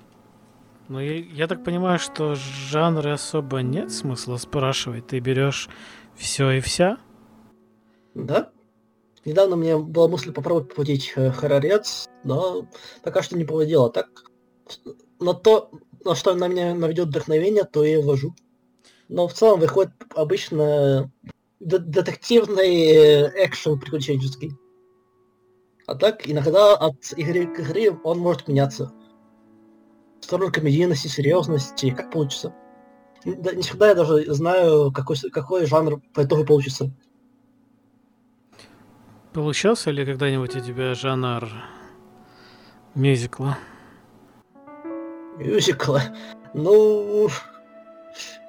ну, я, я так понимаю, что жанры особо нет смысла спрашивать. Ты берешь все и вся? Да. Недавно меня была мысль попробовать поводить э, хоррорец, но пока что не поводила. Так, на то, на что на меня наведет вдохновение, то я ввожу. Но в целом выходит обычно детективный э, экшен приключенческий. А так, иногда от игры к игре он может меняться. В сторону комедийности, серьезности, как получится. Не всегда я даже знаю, какой, какой жанр по итогу получится. Получался ли когда-нибудь у тебя жанр мюзикла? Мюзикла? Ну,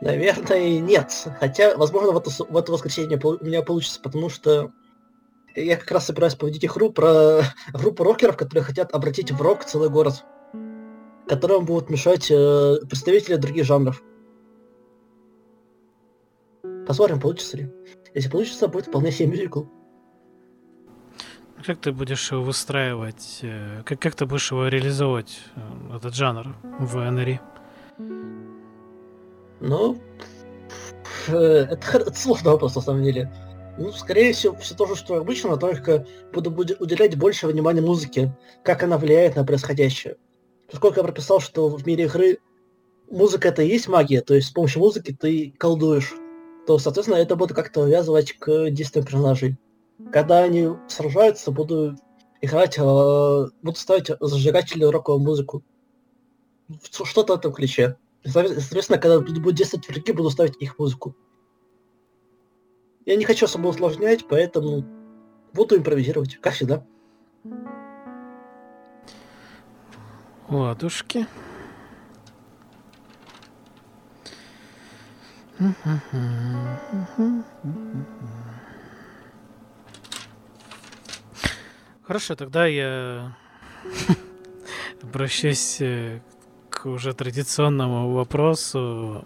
Наверное, нет. Хотя, возможно, в это, в это воскресенье у меня получится, потому что я как раз собираюсь поводить игру про группу рокеров, которые хотят обратить в рок целый город, которым будут мешать э, представители других жанров. Посмотрим, получится ли. Если получится, будет вполне себе мюзикл. Как ты будешь его выстраивать? Э, как, как ты будешь его реализовывать, э, этот жанр в NRI? Ну, э, это, это сложный вопрос, на самом деле. Ну, скорее всего, все то же, что обычно, только буду уделять больше внимания музыке, как она влияет на происходящее. Поскольку я прописал, что в мире игры музыка это и есть магия, то есть с помощью музыки ты колдуешь, то, соответственно, это буду как-то увязывать к действиям персонажей. Когда они сражаются, буду играть, э, буду ставить зажигательную роковую музыку. Что-то в этом ключе. Соответственно, когда будет действовать враги, буду ставить их музыку. Я не хочу особо усложнять, поэтому буду импровизировать, как всегда. Ладушки. Хорошо, тогда я обращусь э, к уже традиционному вопросу.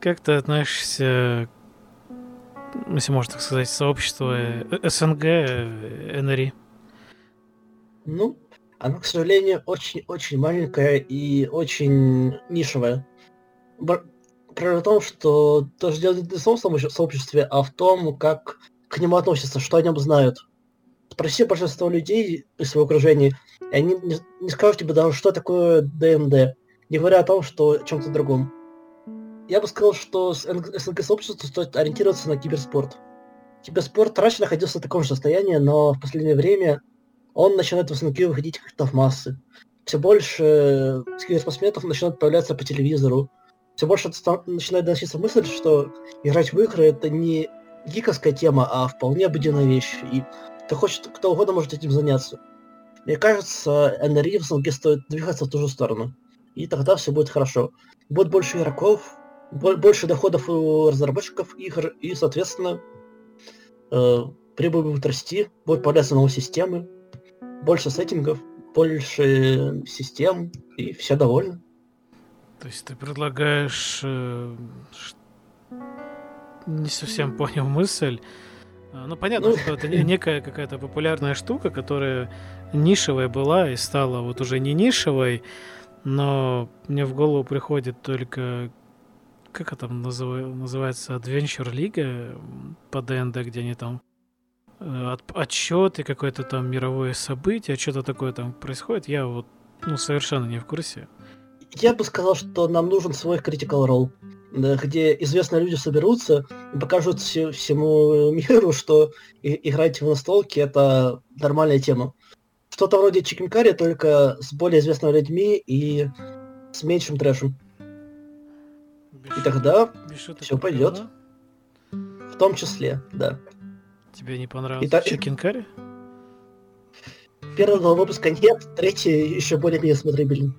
Как ты относишься, если можно так сказать, сообщество э, СНГ э, НРИ? Ну, оно, к сожалению, очень-очень маленькое и очень нишевое. Проблема в том, что тоже дело не в самом сообществе, а в том, как к нему относятся, что о нем знают. Спроси большинство людей из своего окружения, и они не, не скажут тебе даже, что такое ДМД, не говоря о том, что о чем-то другом. Я бы сказал, что СНГ-сообществу стоит ориентироваться на киберспорт. Киберспорт раньше находился в таком же состоянии, но в последнее время он начинает в СНГ выходить как-то в массы. Все больше киберспортсменов начинают появляться по телевизору. Все больше начинает доноситься мысль, что играть в игры это не гиковская тема, а вполне обыденная вещь. И кто хочет, кто угодно может этим заняться. Мне кажется, в СНГ стоит двигаться в ту же сторону. И тогда все будет хорошо. Будет больше игроков, больше доходов у разработчиков игр, и, соответственно, э, прибыль будет расти, будут появляться новые системы, больше сеттингов, больше систем, и все довольны. То есть ты предлагаешь... Э, не совсем понял мысль. А, ну, понятно, ну... что это некая какая-то популярная штука, которая нишевая была и стала вот уже не нишевой, но мне в голову приходит только как это называется, Adventure League по ДНД, где они там Э, от, отчеты, какое-то там мировое событие, что-то такое там происходит, я вот ну, совершенно не в курсе. Я бы сказал, что нам нужен свой Critical Role, где известные люди соберутся и покажут все, всему миру, что играть в настолки это нормальная тема. Что-то вроде Curry, только с более известными людьми и с меньшим трэшем. Без и тогда все пойдет. В том числе, да. Тебе не понравился Итак... Чикен Карри? Первого выпуска нет, третий еще более-менее смотрибелен.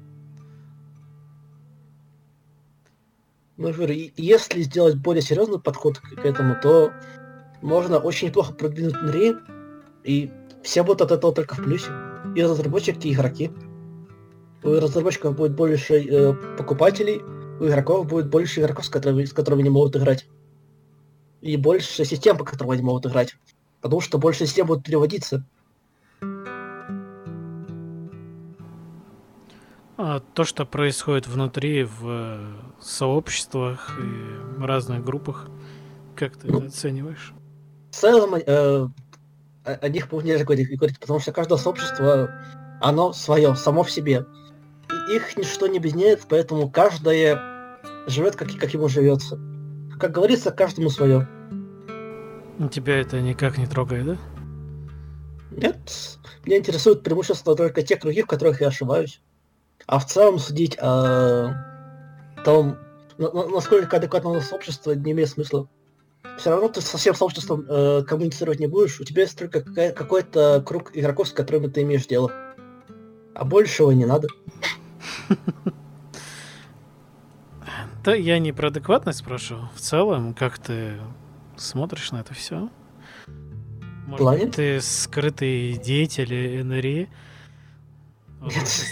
Ну, говорю, если сделать более серьезный подход к этому, то можно очень неплохо продвинуть внутри, и все будут от этого только в плюсе. И разработчики, и игроки. У разработчиков будет больше э, покупателей, у игроков будет больше игроков, с которыми, с которыми они могут играть и больше систем, по которым они могут играть. Потому что больше систем будут переводиться. То, что происходит внутри в э, сообществах и разных группах, как ты ну, это оцениваешь? В целом, э, о них нельзя говорить, потому что каждое сообщество, оно свое, само в себе. И их ничто не объединяет, поэтому каждое живет, как, как ему живется. Как говорится, каждому свое. Тебя это никак не трогает, да? Нет. Меня интересуют преимущества только те круги, в которых я ошибаюсь. А в целом судить о том, насколько адекватно у нас общество, не имеет смысла. Все равно ты со всем сообществом э, коммуницировать не будешь, у тебя есть только какой-то круг игроков, с которыми ты имеешь дело. А большего не надо. Да я не про адекватность спрашиваю. В целом, как ты смотришь на это все? Может, ты скрытый деятель НРИ?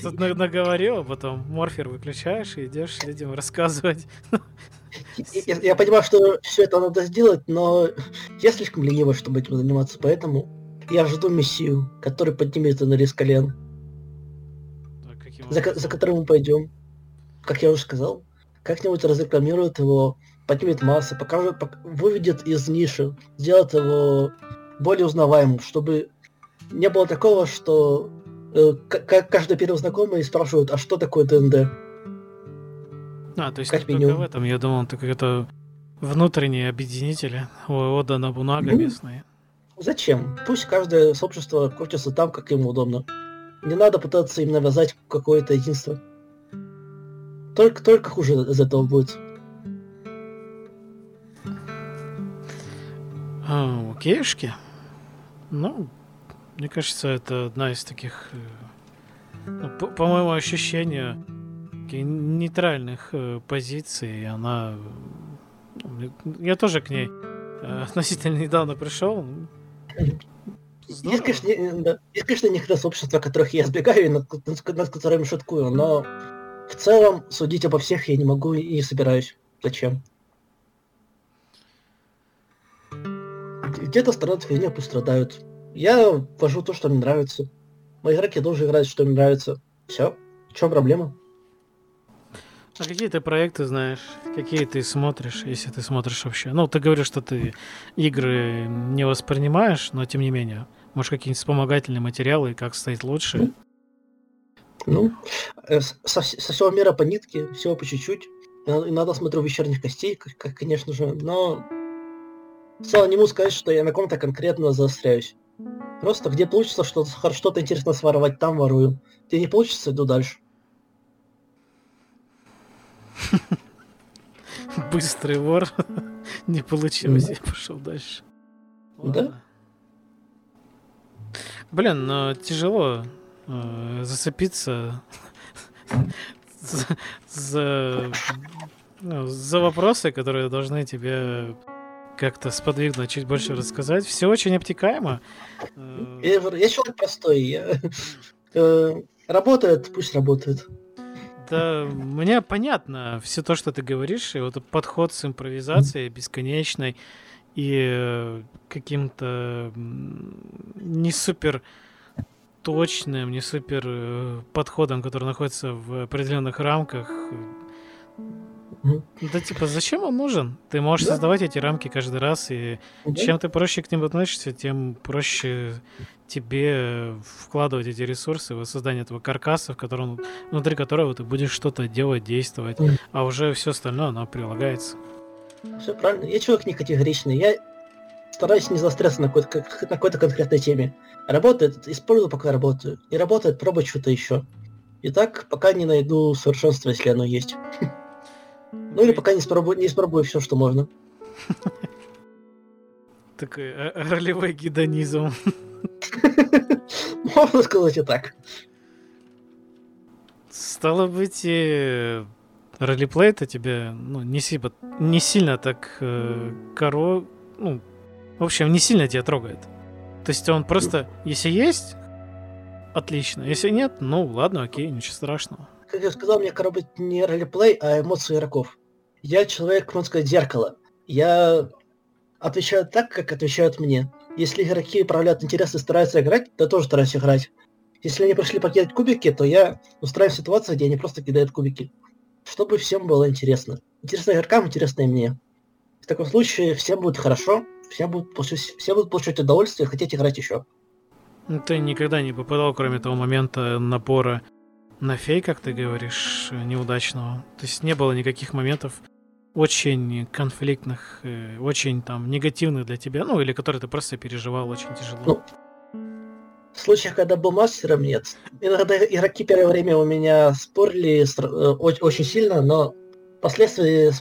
Тут наговорил, а потом морфер выключаешь и идешь людям рассказывать. Я, я понимаю, что все это надо сделать, но я слишком ленивый, чтобы этим заниматься, поэтому я жду мессию, который поднимет НРИ с колен. А за, за которым мы пойдем. Как я уже сказал, как-нибудь разрекламируют его, поднимет массы, покажет, выведет из ниши, сделает его более узнаваемым, чтобы не было такого, что каждый первый знакомый спрашивает, а что такое ДНД? А, то есть как только в этом, я думал, это какие-то внутренние объединители Ода на бумага ну, местные. Зачем? Пусть каждое сообщество крутится там, как ему удобно. Не надо пытаться им навязать какое-то единство. Только, только хуже из этого будет. А, окейшки. Ну, мне кажется, это одна из таких, э, ну, по, по моему ощущению, нейтральных э, позиций. Она... Ну, я тоже к ней э, относительно недавно пришел. Есть, конечно, да, есть, конечно, некоторые сообщества, которых я избегаю и над, над которыми шуткую, но в целом судить обо всех я не могу и не собираюсь. Зачем? Где-то страдают фигня, пусть страдают. Я вожу то, что мне нравится. Мои игроки должны играть, что им нравится. Все. В чем проблема? А какие ты проекты знаешь? Какие ты смотришь, если ты смотришь вообще? Ну, ты говоришь, что ты игры не воспринимаешь, но тем не менее. Может, какие-нибудь вспомогательные материалы, как стоит лучше? Ну, э, со, со всего мира по нитке, всего по чуть-чуть. Иногда смотрю вечерних костей, как, конечно же, но Сначала не могу сказать, что я на ком-то конкретно заостряюсь. Просто где получится что-то что интересно своровать, там ворую. Где не получится, иду дальше. Быстрый вор. не получилось, я пошел дальше. Да? Блин, но тяжело э, зацепиться за, за, ну, за вопросы, которые должны тебе как-то сподвигнуть чуть больше рассказать. Все очень обтекаемо. Я, я человек простой. Я, э, работает, пусть работает. Да, мне понятно все то, что ты говоришь, и вот подход с импровизацией бесконечной и э, каким-то не супер точным, не супер э, подходом, который находится в определенных рамках, да типа, зачем он нужен? Ты можешь да. создавать эти рамки каждый раз, и да. чем ты проще к ним относишься, тем проще тебе вкладывать эти ресурсы в создание этого каркаса, в котором, внутри которого ты будешь что-то делать, действовать, mm. а уже все остальное, оно прилагается. Все правильно. Я человек не категоричный. Я стараюсь не заостряться на какой-то, на какой-то конкретной теме. Работает, использую, пока работаю. Не работает, пробую что-то еще. И так, пока не найду совершенство, если оно есть. Ну или пока не спробую, не испробую все, что можно. Такой э, ролевой гедонизм. Можно сказать и так. Стало быть, и ролеплей это тебя ну, не, сильно, не сильно так э, коро... Ну, в общем, не сильно тебя трогает. То есть он просто, если есть, отлично. Если нет, ну ладно, окей, ничего страшного. Как я сказал, мне коробит не ролеплей, а эмоции игроков. Я человек, можно сказать, зеркало. Я отвечаю так, как отвечают мне. Если игроки проявляют интерес и стараются играть, то я тоже стараюсь играть. Если они пришли покидать кубики, то я устраиваю ситуацию, где они просто кидают кубики. Чтобы всем было интересно. Интересно игрокам, интересно и мне. В таком случае всем будет хорошо, все будут, получать, все будут получать удовольствие и хотеть играть еще. Ты никогда не попадал, кроме того момента напора на фей, как ты говоришь, неудачного. То есть не было никаких моментов очень конфликтных, э, очень там негативных для тебя, ну или которые ты просто переживал очень тяжело. Ну, в случаях, когда был мастером, нет. Иногда игроки первое время у меня спорили э, очень сильно, но впоследствии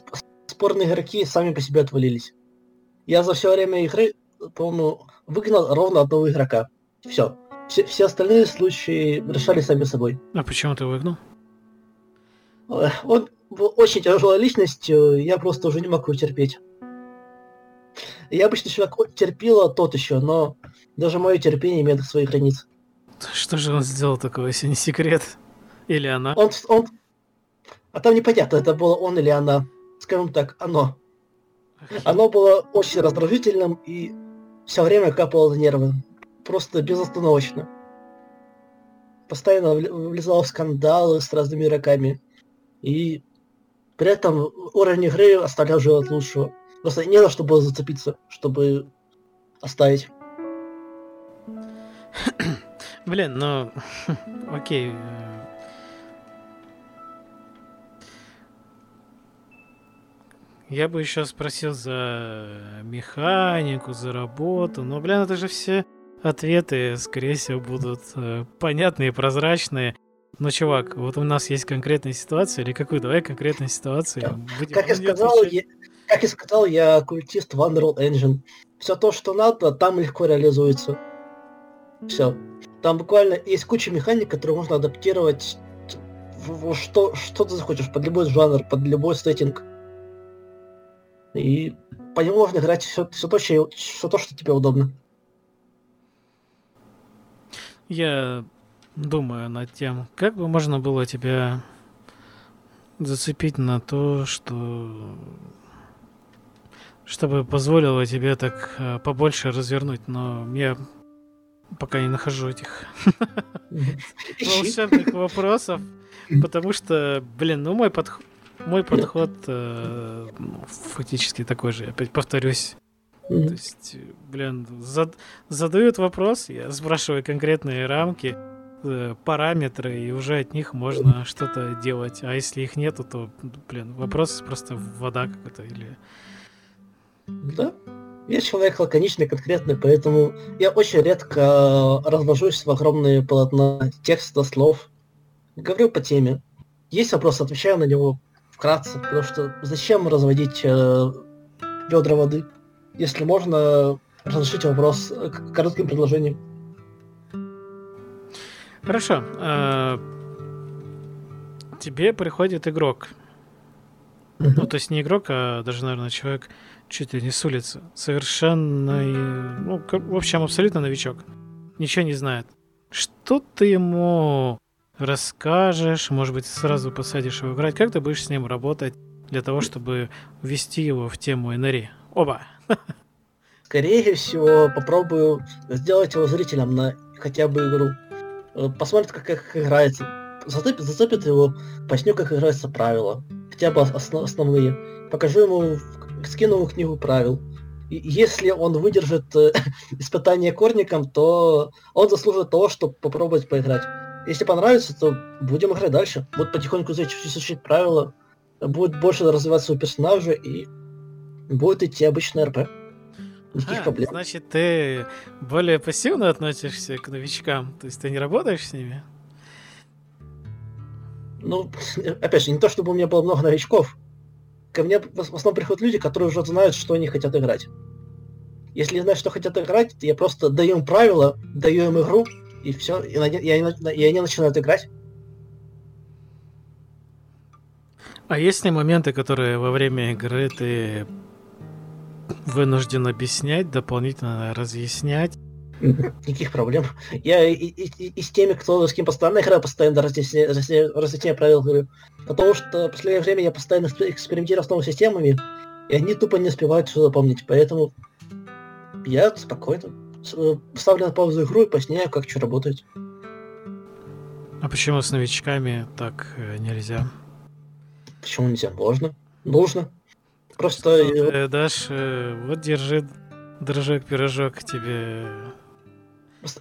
спорные игроки сами по себе отвалились. Я за все время игры, по-моему, выгнал ровно одного игрока. Все. Все, все остальные случаи решали сами собой. А почему ты выгнал? Он был очень тяжелой личностью, я просто уже не мог его терпеть. Я обычно человек терпила тот еще, но даже мое терпение имеет свои границы. Что же он сделал такого, если не секрет? Или она? Он, он... А там непонятно, это было он или она. Скажем так, оно. Оно было очень раздражительным и все время капало за нервы. Просто безостановочно. Постоянно влезал в скандалы с разными игроками. И при этом уровень игры оставлял желать лучшего. Просто не за что было зацепиться, чтобы оставить. Блин, ну, окей. Я бы еще спросил за механику, за работу, но, блин, это же все ответы, скорее всего, будут э, понятные, прозрачные. Но, чувак, вот у нас есть конкретная ситуация, или какую? Давай конкретную ситуацию. Будем, как, я сказал, я, как я сказал, я культист в Unreal Engine. Все то, что надо, там легко реализуется. Все. Там буквально есть куча механик, которые можно адаптировать в, в что, что ты захочешь, под любой жанр, под любой сеттинг. И по нему можно играть все, все, то, все то, что тебе удобно. Я думаю над тем, как бы можно было тебя зацепить на то, что чтобы позволило тебе так э, побольше развернуть, но я пока не нахожу этих волшебных вопросов, потому что, блин, ну мой подход мой подход э, фактически такой же, опять повторюсь. Mm-hmm. То есть, блин, зад, задают вопрос, я спрашиваю конкретные рамки, э, параметры, и уже от них можно что-то делать. А если их нету, то, блин, вопрос просто вода какая-то или... Да, я человек лаконичный, конкретный, поэтому я очень редко развожусь в огромные полотна текста, слов. Говорю по теме. Есть вопрос, отвечаю на него вкратце, потому что зачем разводить э, ведра воды, если можно разрешить вопрос коротким предложением. Хорошо. А, тебе приходит игрок. Ну, то есть не игрок, а даже, наверное, человек чуть ли не с улицы. Совершенно, ну, в общем, абсолютно новичок. Ничего не знает. Что ты ему расскажешь, может быть, сразу посадишь его играть. Как ты будешь с ним работать для того, чтобы ввести его в тему НРИ? Оба! Скорее всего, попробую сделать его зрителем на хотя бы игру. Э, посмотрит, как, как играется. Зацепит, зацепит его, поясню, как играются правила. Хотя бы основ, основные. Покажу ему, скину ему книгу правил. И если он выдержит э, испытание корником, то он заслужит того, чтобы попробовать поиграть. Если понравится, то будем играть дальше. Вот потихоньку изучить правила, будет больше развиваться у персонажа и будет идти обычный РП. Никаких а, проблем. Значит, ты более пассивно относишься к новичкам, то есть ты не работаешь с ними? Ну, опять же, не то чтобы у меня было много новичков. Ко мне в основном приходят люди, которые уже знают, что они хотят играть. Если знают, что хотят играть, то я просто даю им правила, даю им игру, и все, и, и, и, и они начинают играть. А есть ли моменты, которые во время игры ты вынужден объяснять, дополнительно разъяснять? Никаких проблем. Я и, и, и, с теми, кто с кем постоянно играю, постоянно разъясняю, разъясняю правила игры. Потому что в последнее время я постоянно экспериментирую с новыми системами, и они тупо не успевают все запомнить. Поэтому я спокойно Э, ставлю на паузу игру и поясняю, как что работает. А почему с новичками так э, нельзя? Почему нельзя? Можно. Нужно. Просто... Что ты дашь, э, вот держи дрожок-пирожок тебе.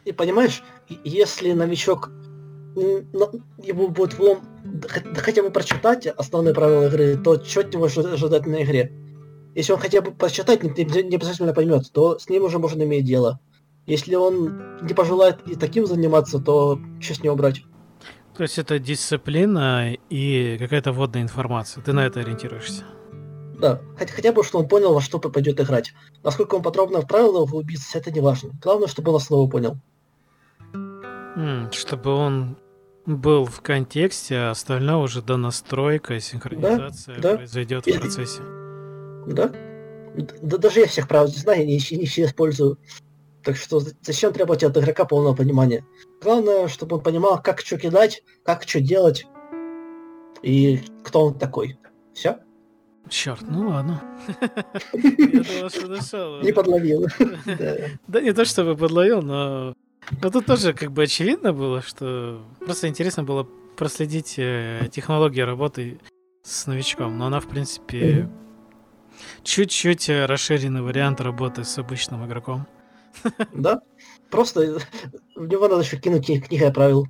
И понимаешь, если новичок ему будет влом хотя бы прочитать основные правила игры, то что от него ожидать на игре? Если он хотя бы прочитать, не, не обязательно поймет, то с ним уже можно иметь дело. Если он не пожелает и таким заниматься, то с него брать? То есть это дисциплина и какая-то вводная информация. Ты на это ориентируешься? Да, хотя, хотя бы, что он понял, во что пойдет играть. Насколько он подробно в правила углубится, это не важно. Главное, чтобы он основу понял. Чтобы он был в контексте, а остальное уже до настройка, синхронизация да, да. произойдет и, в процессе. Да. Да, даже я всех прав не знаю, не, не все использую. Так что зачем требовать от игрока полного понимания? Главное, чтобы он понимал, как что кидать, как что делать и кто он такой. Все? Черт, ну ладно. Я думал, что нашел. Не подловил. Да не то, чтобы подловил, но... Но тут тоже как бы очевидно было, что просто интересно было проследить э, технологию работы с новичком. Но она, в принципе, чуть-чуть э, расширенный вариант работы с обычным игроком. Да? Просто в него надо еще кинуть книга правил.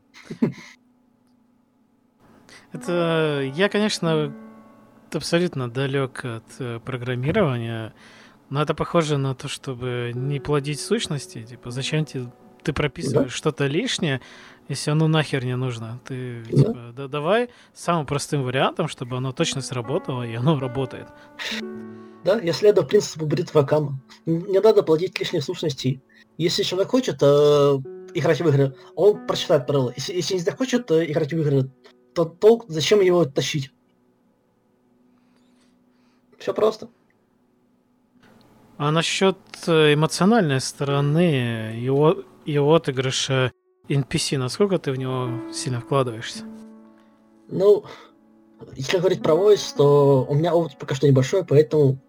Это я, конечно, абсолютно далек от э, программирования, но это похоже на то, чтобы не плодить сущности. Типа, зачем тебе ты прописываешь да. что-то лишнее, если оно нахер не нужно. Ты да. типа, да, давай самым простым вариантом, чтобы оно точно сработало, и оно работает. Да, я следую принципу бритва Кама. Не надо плодить лишних сущностей. Если человек хочет э, играть в игры, он прочитает правила. Если, если не захочет э, играть в игры, то толк, зачем его тащить? Все просто. А насчет э, эмоциональной стороны его, его отыгрыша NPC, насколько ты в него сильно вкладываешься? Ну, если говорить про войс, то у меня опыт пока что небольшой, поэтому,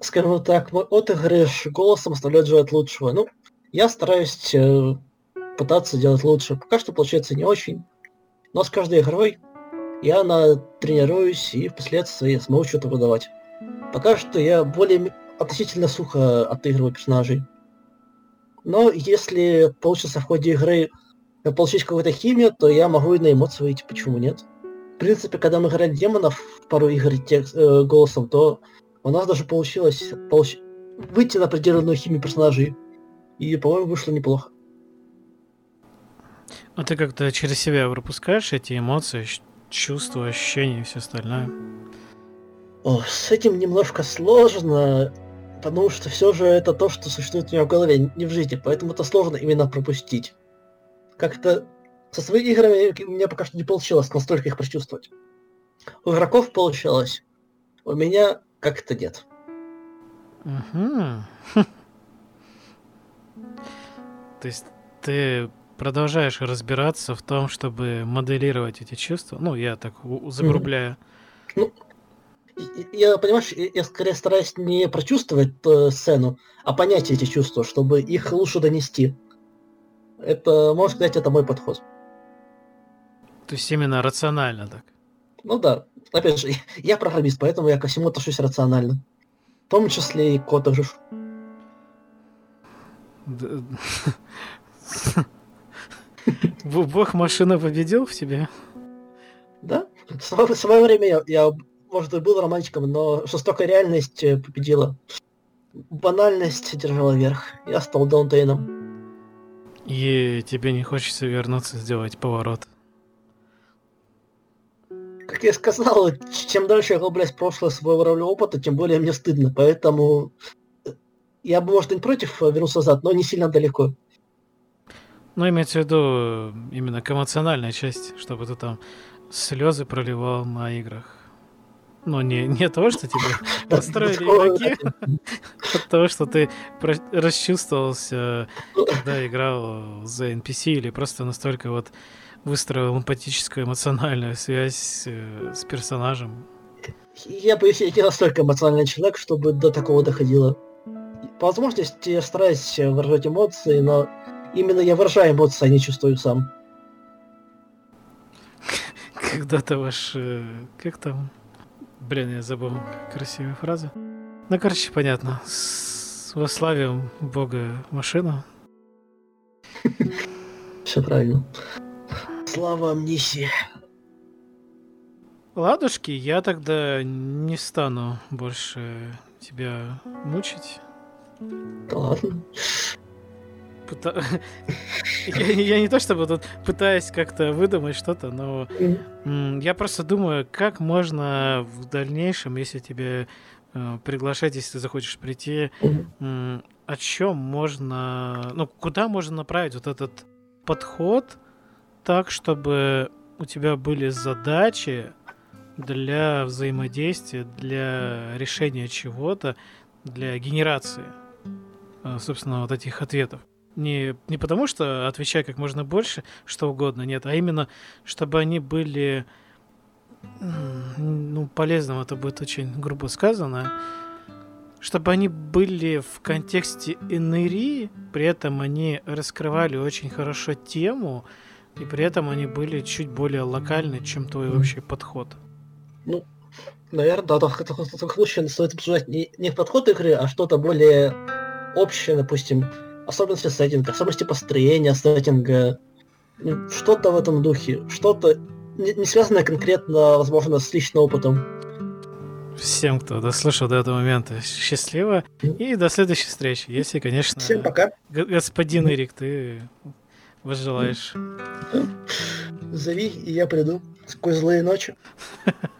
скажем так, мой отыгрыш голосом оставляет желать лучшего. Ну, я стараюсь э, пытаться делать лучше. Пока что получается не очень. Но с каждой игрой я на тренируюсь и впоследствии смогу что-то выдавать. Пока что я более относительно сухо отыгрываю персонажей. Но если получится в ходе игры получить какую-то химию, то я могу и на эмоции выйти, почему нет. В принципе, когда мы играли демонов пару игр текст, э, голосом, то у нас даже получилось получ... выйти на определенную химию персонажей. И, по-моему, вышло неплохо. А ты как-то через себя пропускаешь эти эмоции, чувства, ощущения и все остальное? О, с этим немножко сложно, потому что все же это то, что существует у меня в голове, не в жизни, поэтому это сложно именно пропустить. Как-то со своими играми у меня пока что не получилось настолько их прочувствовать. У игроков получилось, у меня как-то нет. Угу. То есть ты продолжаешь разбираться в том, чтобы моделировать эти чувства. Ну, я так загрубляю. Ну, я, понимаешь, я скорее стараюсь не прочувствовать э, сцену, а понять эти чувства, чтобы их лучше донести. Это, можно сказать, это мой подход. То есть именно рационально так? Ну да. Опять же, я программист, поэтому я ко всему отношусь рационально. В том числе и код же. Бог машина победил в тебе? Да. В свое время я, я, может, и был романтиком, но жестокая реальность э, победила. Банальность держала верх. Я стал Даунтейном. И тебе не хочется вернуться сделать поворот? Как я сказал, чем дальше я глубляюсь в прошлое своего роли опыта, тем более мне стыдно. Поэтому э, я бы, может, и не против вернуться назад, но не сильно далеко. Ну, имеется в виду именно к эмоциональной части, чтобы ты там слезы проливал на играх. Ну, не, не то, что тебе построили игроки, а то, что ты расчувствовался, когда играл за NPC, или просто настолько вот выстроил эмпатическую эмоциональную связь э, с персонажем. Я боюсь, я не настолько эмоциональный человек, чтобы до такого доходило. По возможности я стараюсь выражать эмоции, но Именно я выражаю эмоции, а не чувствую сам. Когда-то ваш... Э, как там? Блин, я забыл красивую фразу. Ну, короче, понятно. С бога машина. Все правильно. Слава амнисии. Ладушки, я тогда не стану больше тебя мучить. Да ладно. Пыта... я, я не то чтобы тут пытаюсь как-то выдумать что-то, но я просто думаю, как можно в дальнейшем, если тебе э, приглашать, если ты захочешь прийти, о чем можно, ну, куда можно направить вот этот подход так, чтобы у тебя были задачи для взаимодействия, для решения чего-то, для генерации, э, собственно, вот этих ответов. Не, не потому, что отвечай как можно больше, что угодно, нет, а именно, чтобы они были ну, полезным, это будет очень грубо сказано, чтобы они были в контексте НРИ, при этом они раскрывали очень хорошо тему, и при этом они были чуть более локальны, чем твой общий подход. Ну, наверное, да, в таком случае стоит обсуждать не, не подход игры, а что-то более общее, допустим, особенности сеттинга, особенности построения сеттинга, ну, что-то в этом духе, что-то не, не связанное конкретно, возможно, с личным опытом. Всем, кто дослушал до этого момента, счастливо. И до следующей встречи. Если, конечно... Всем пока. Господин Эрик, ты возжелаешь. Зови, и я приду. Сквозь злые ночи.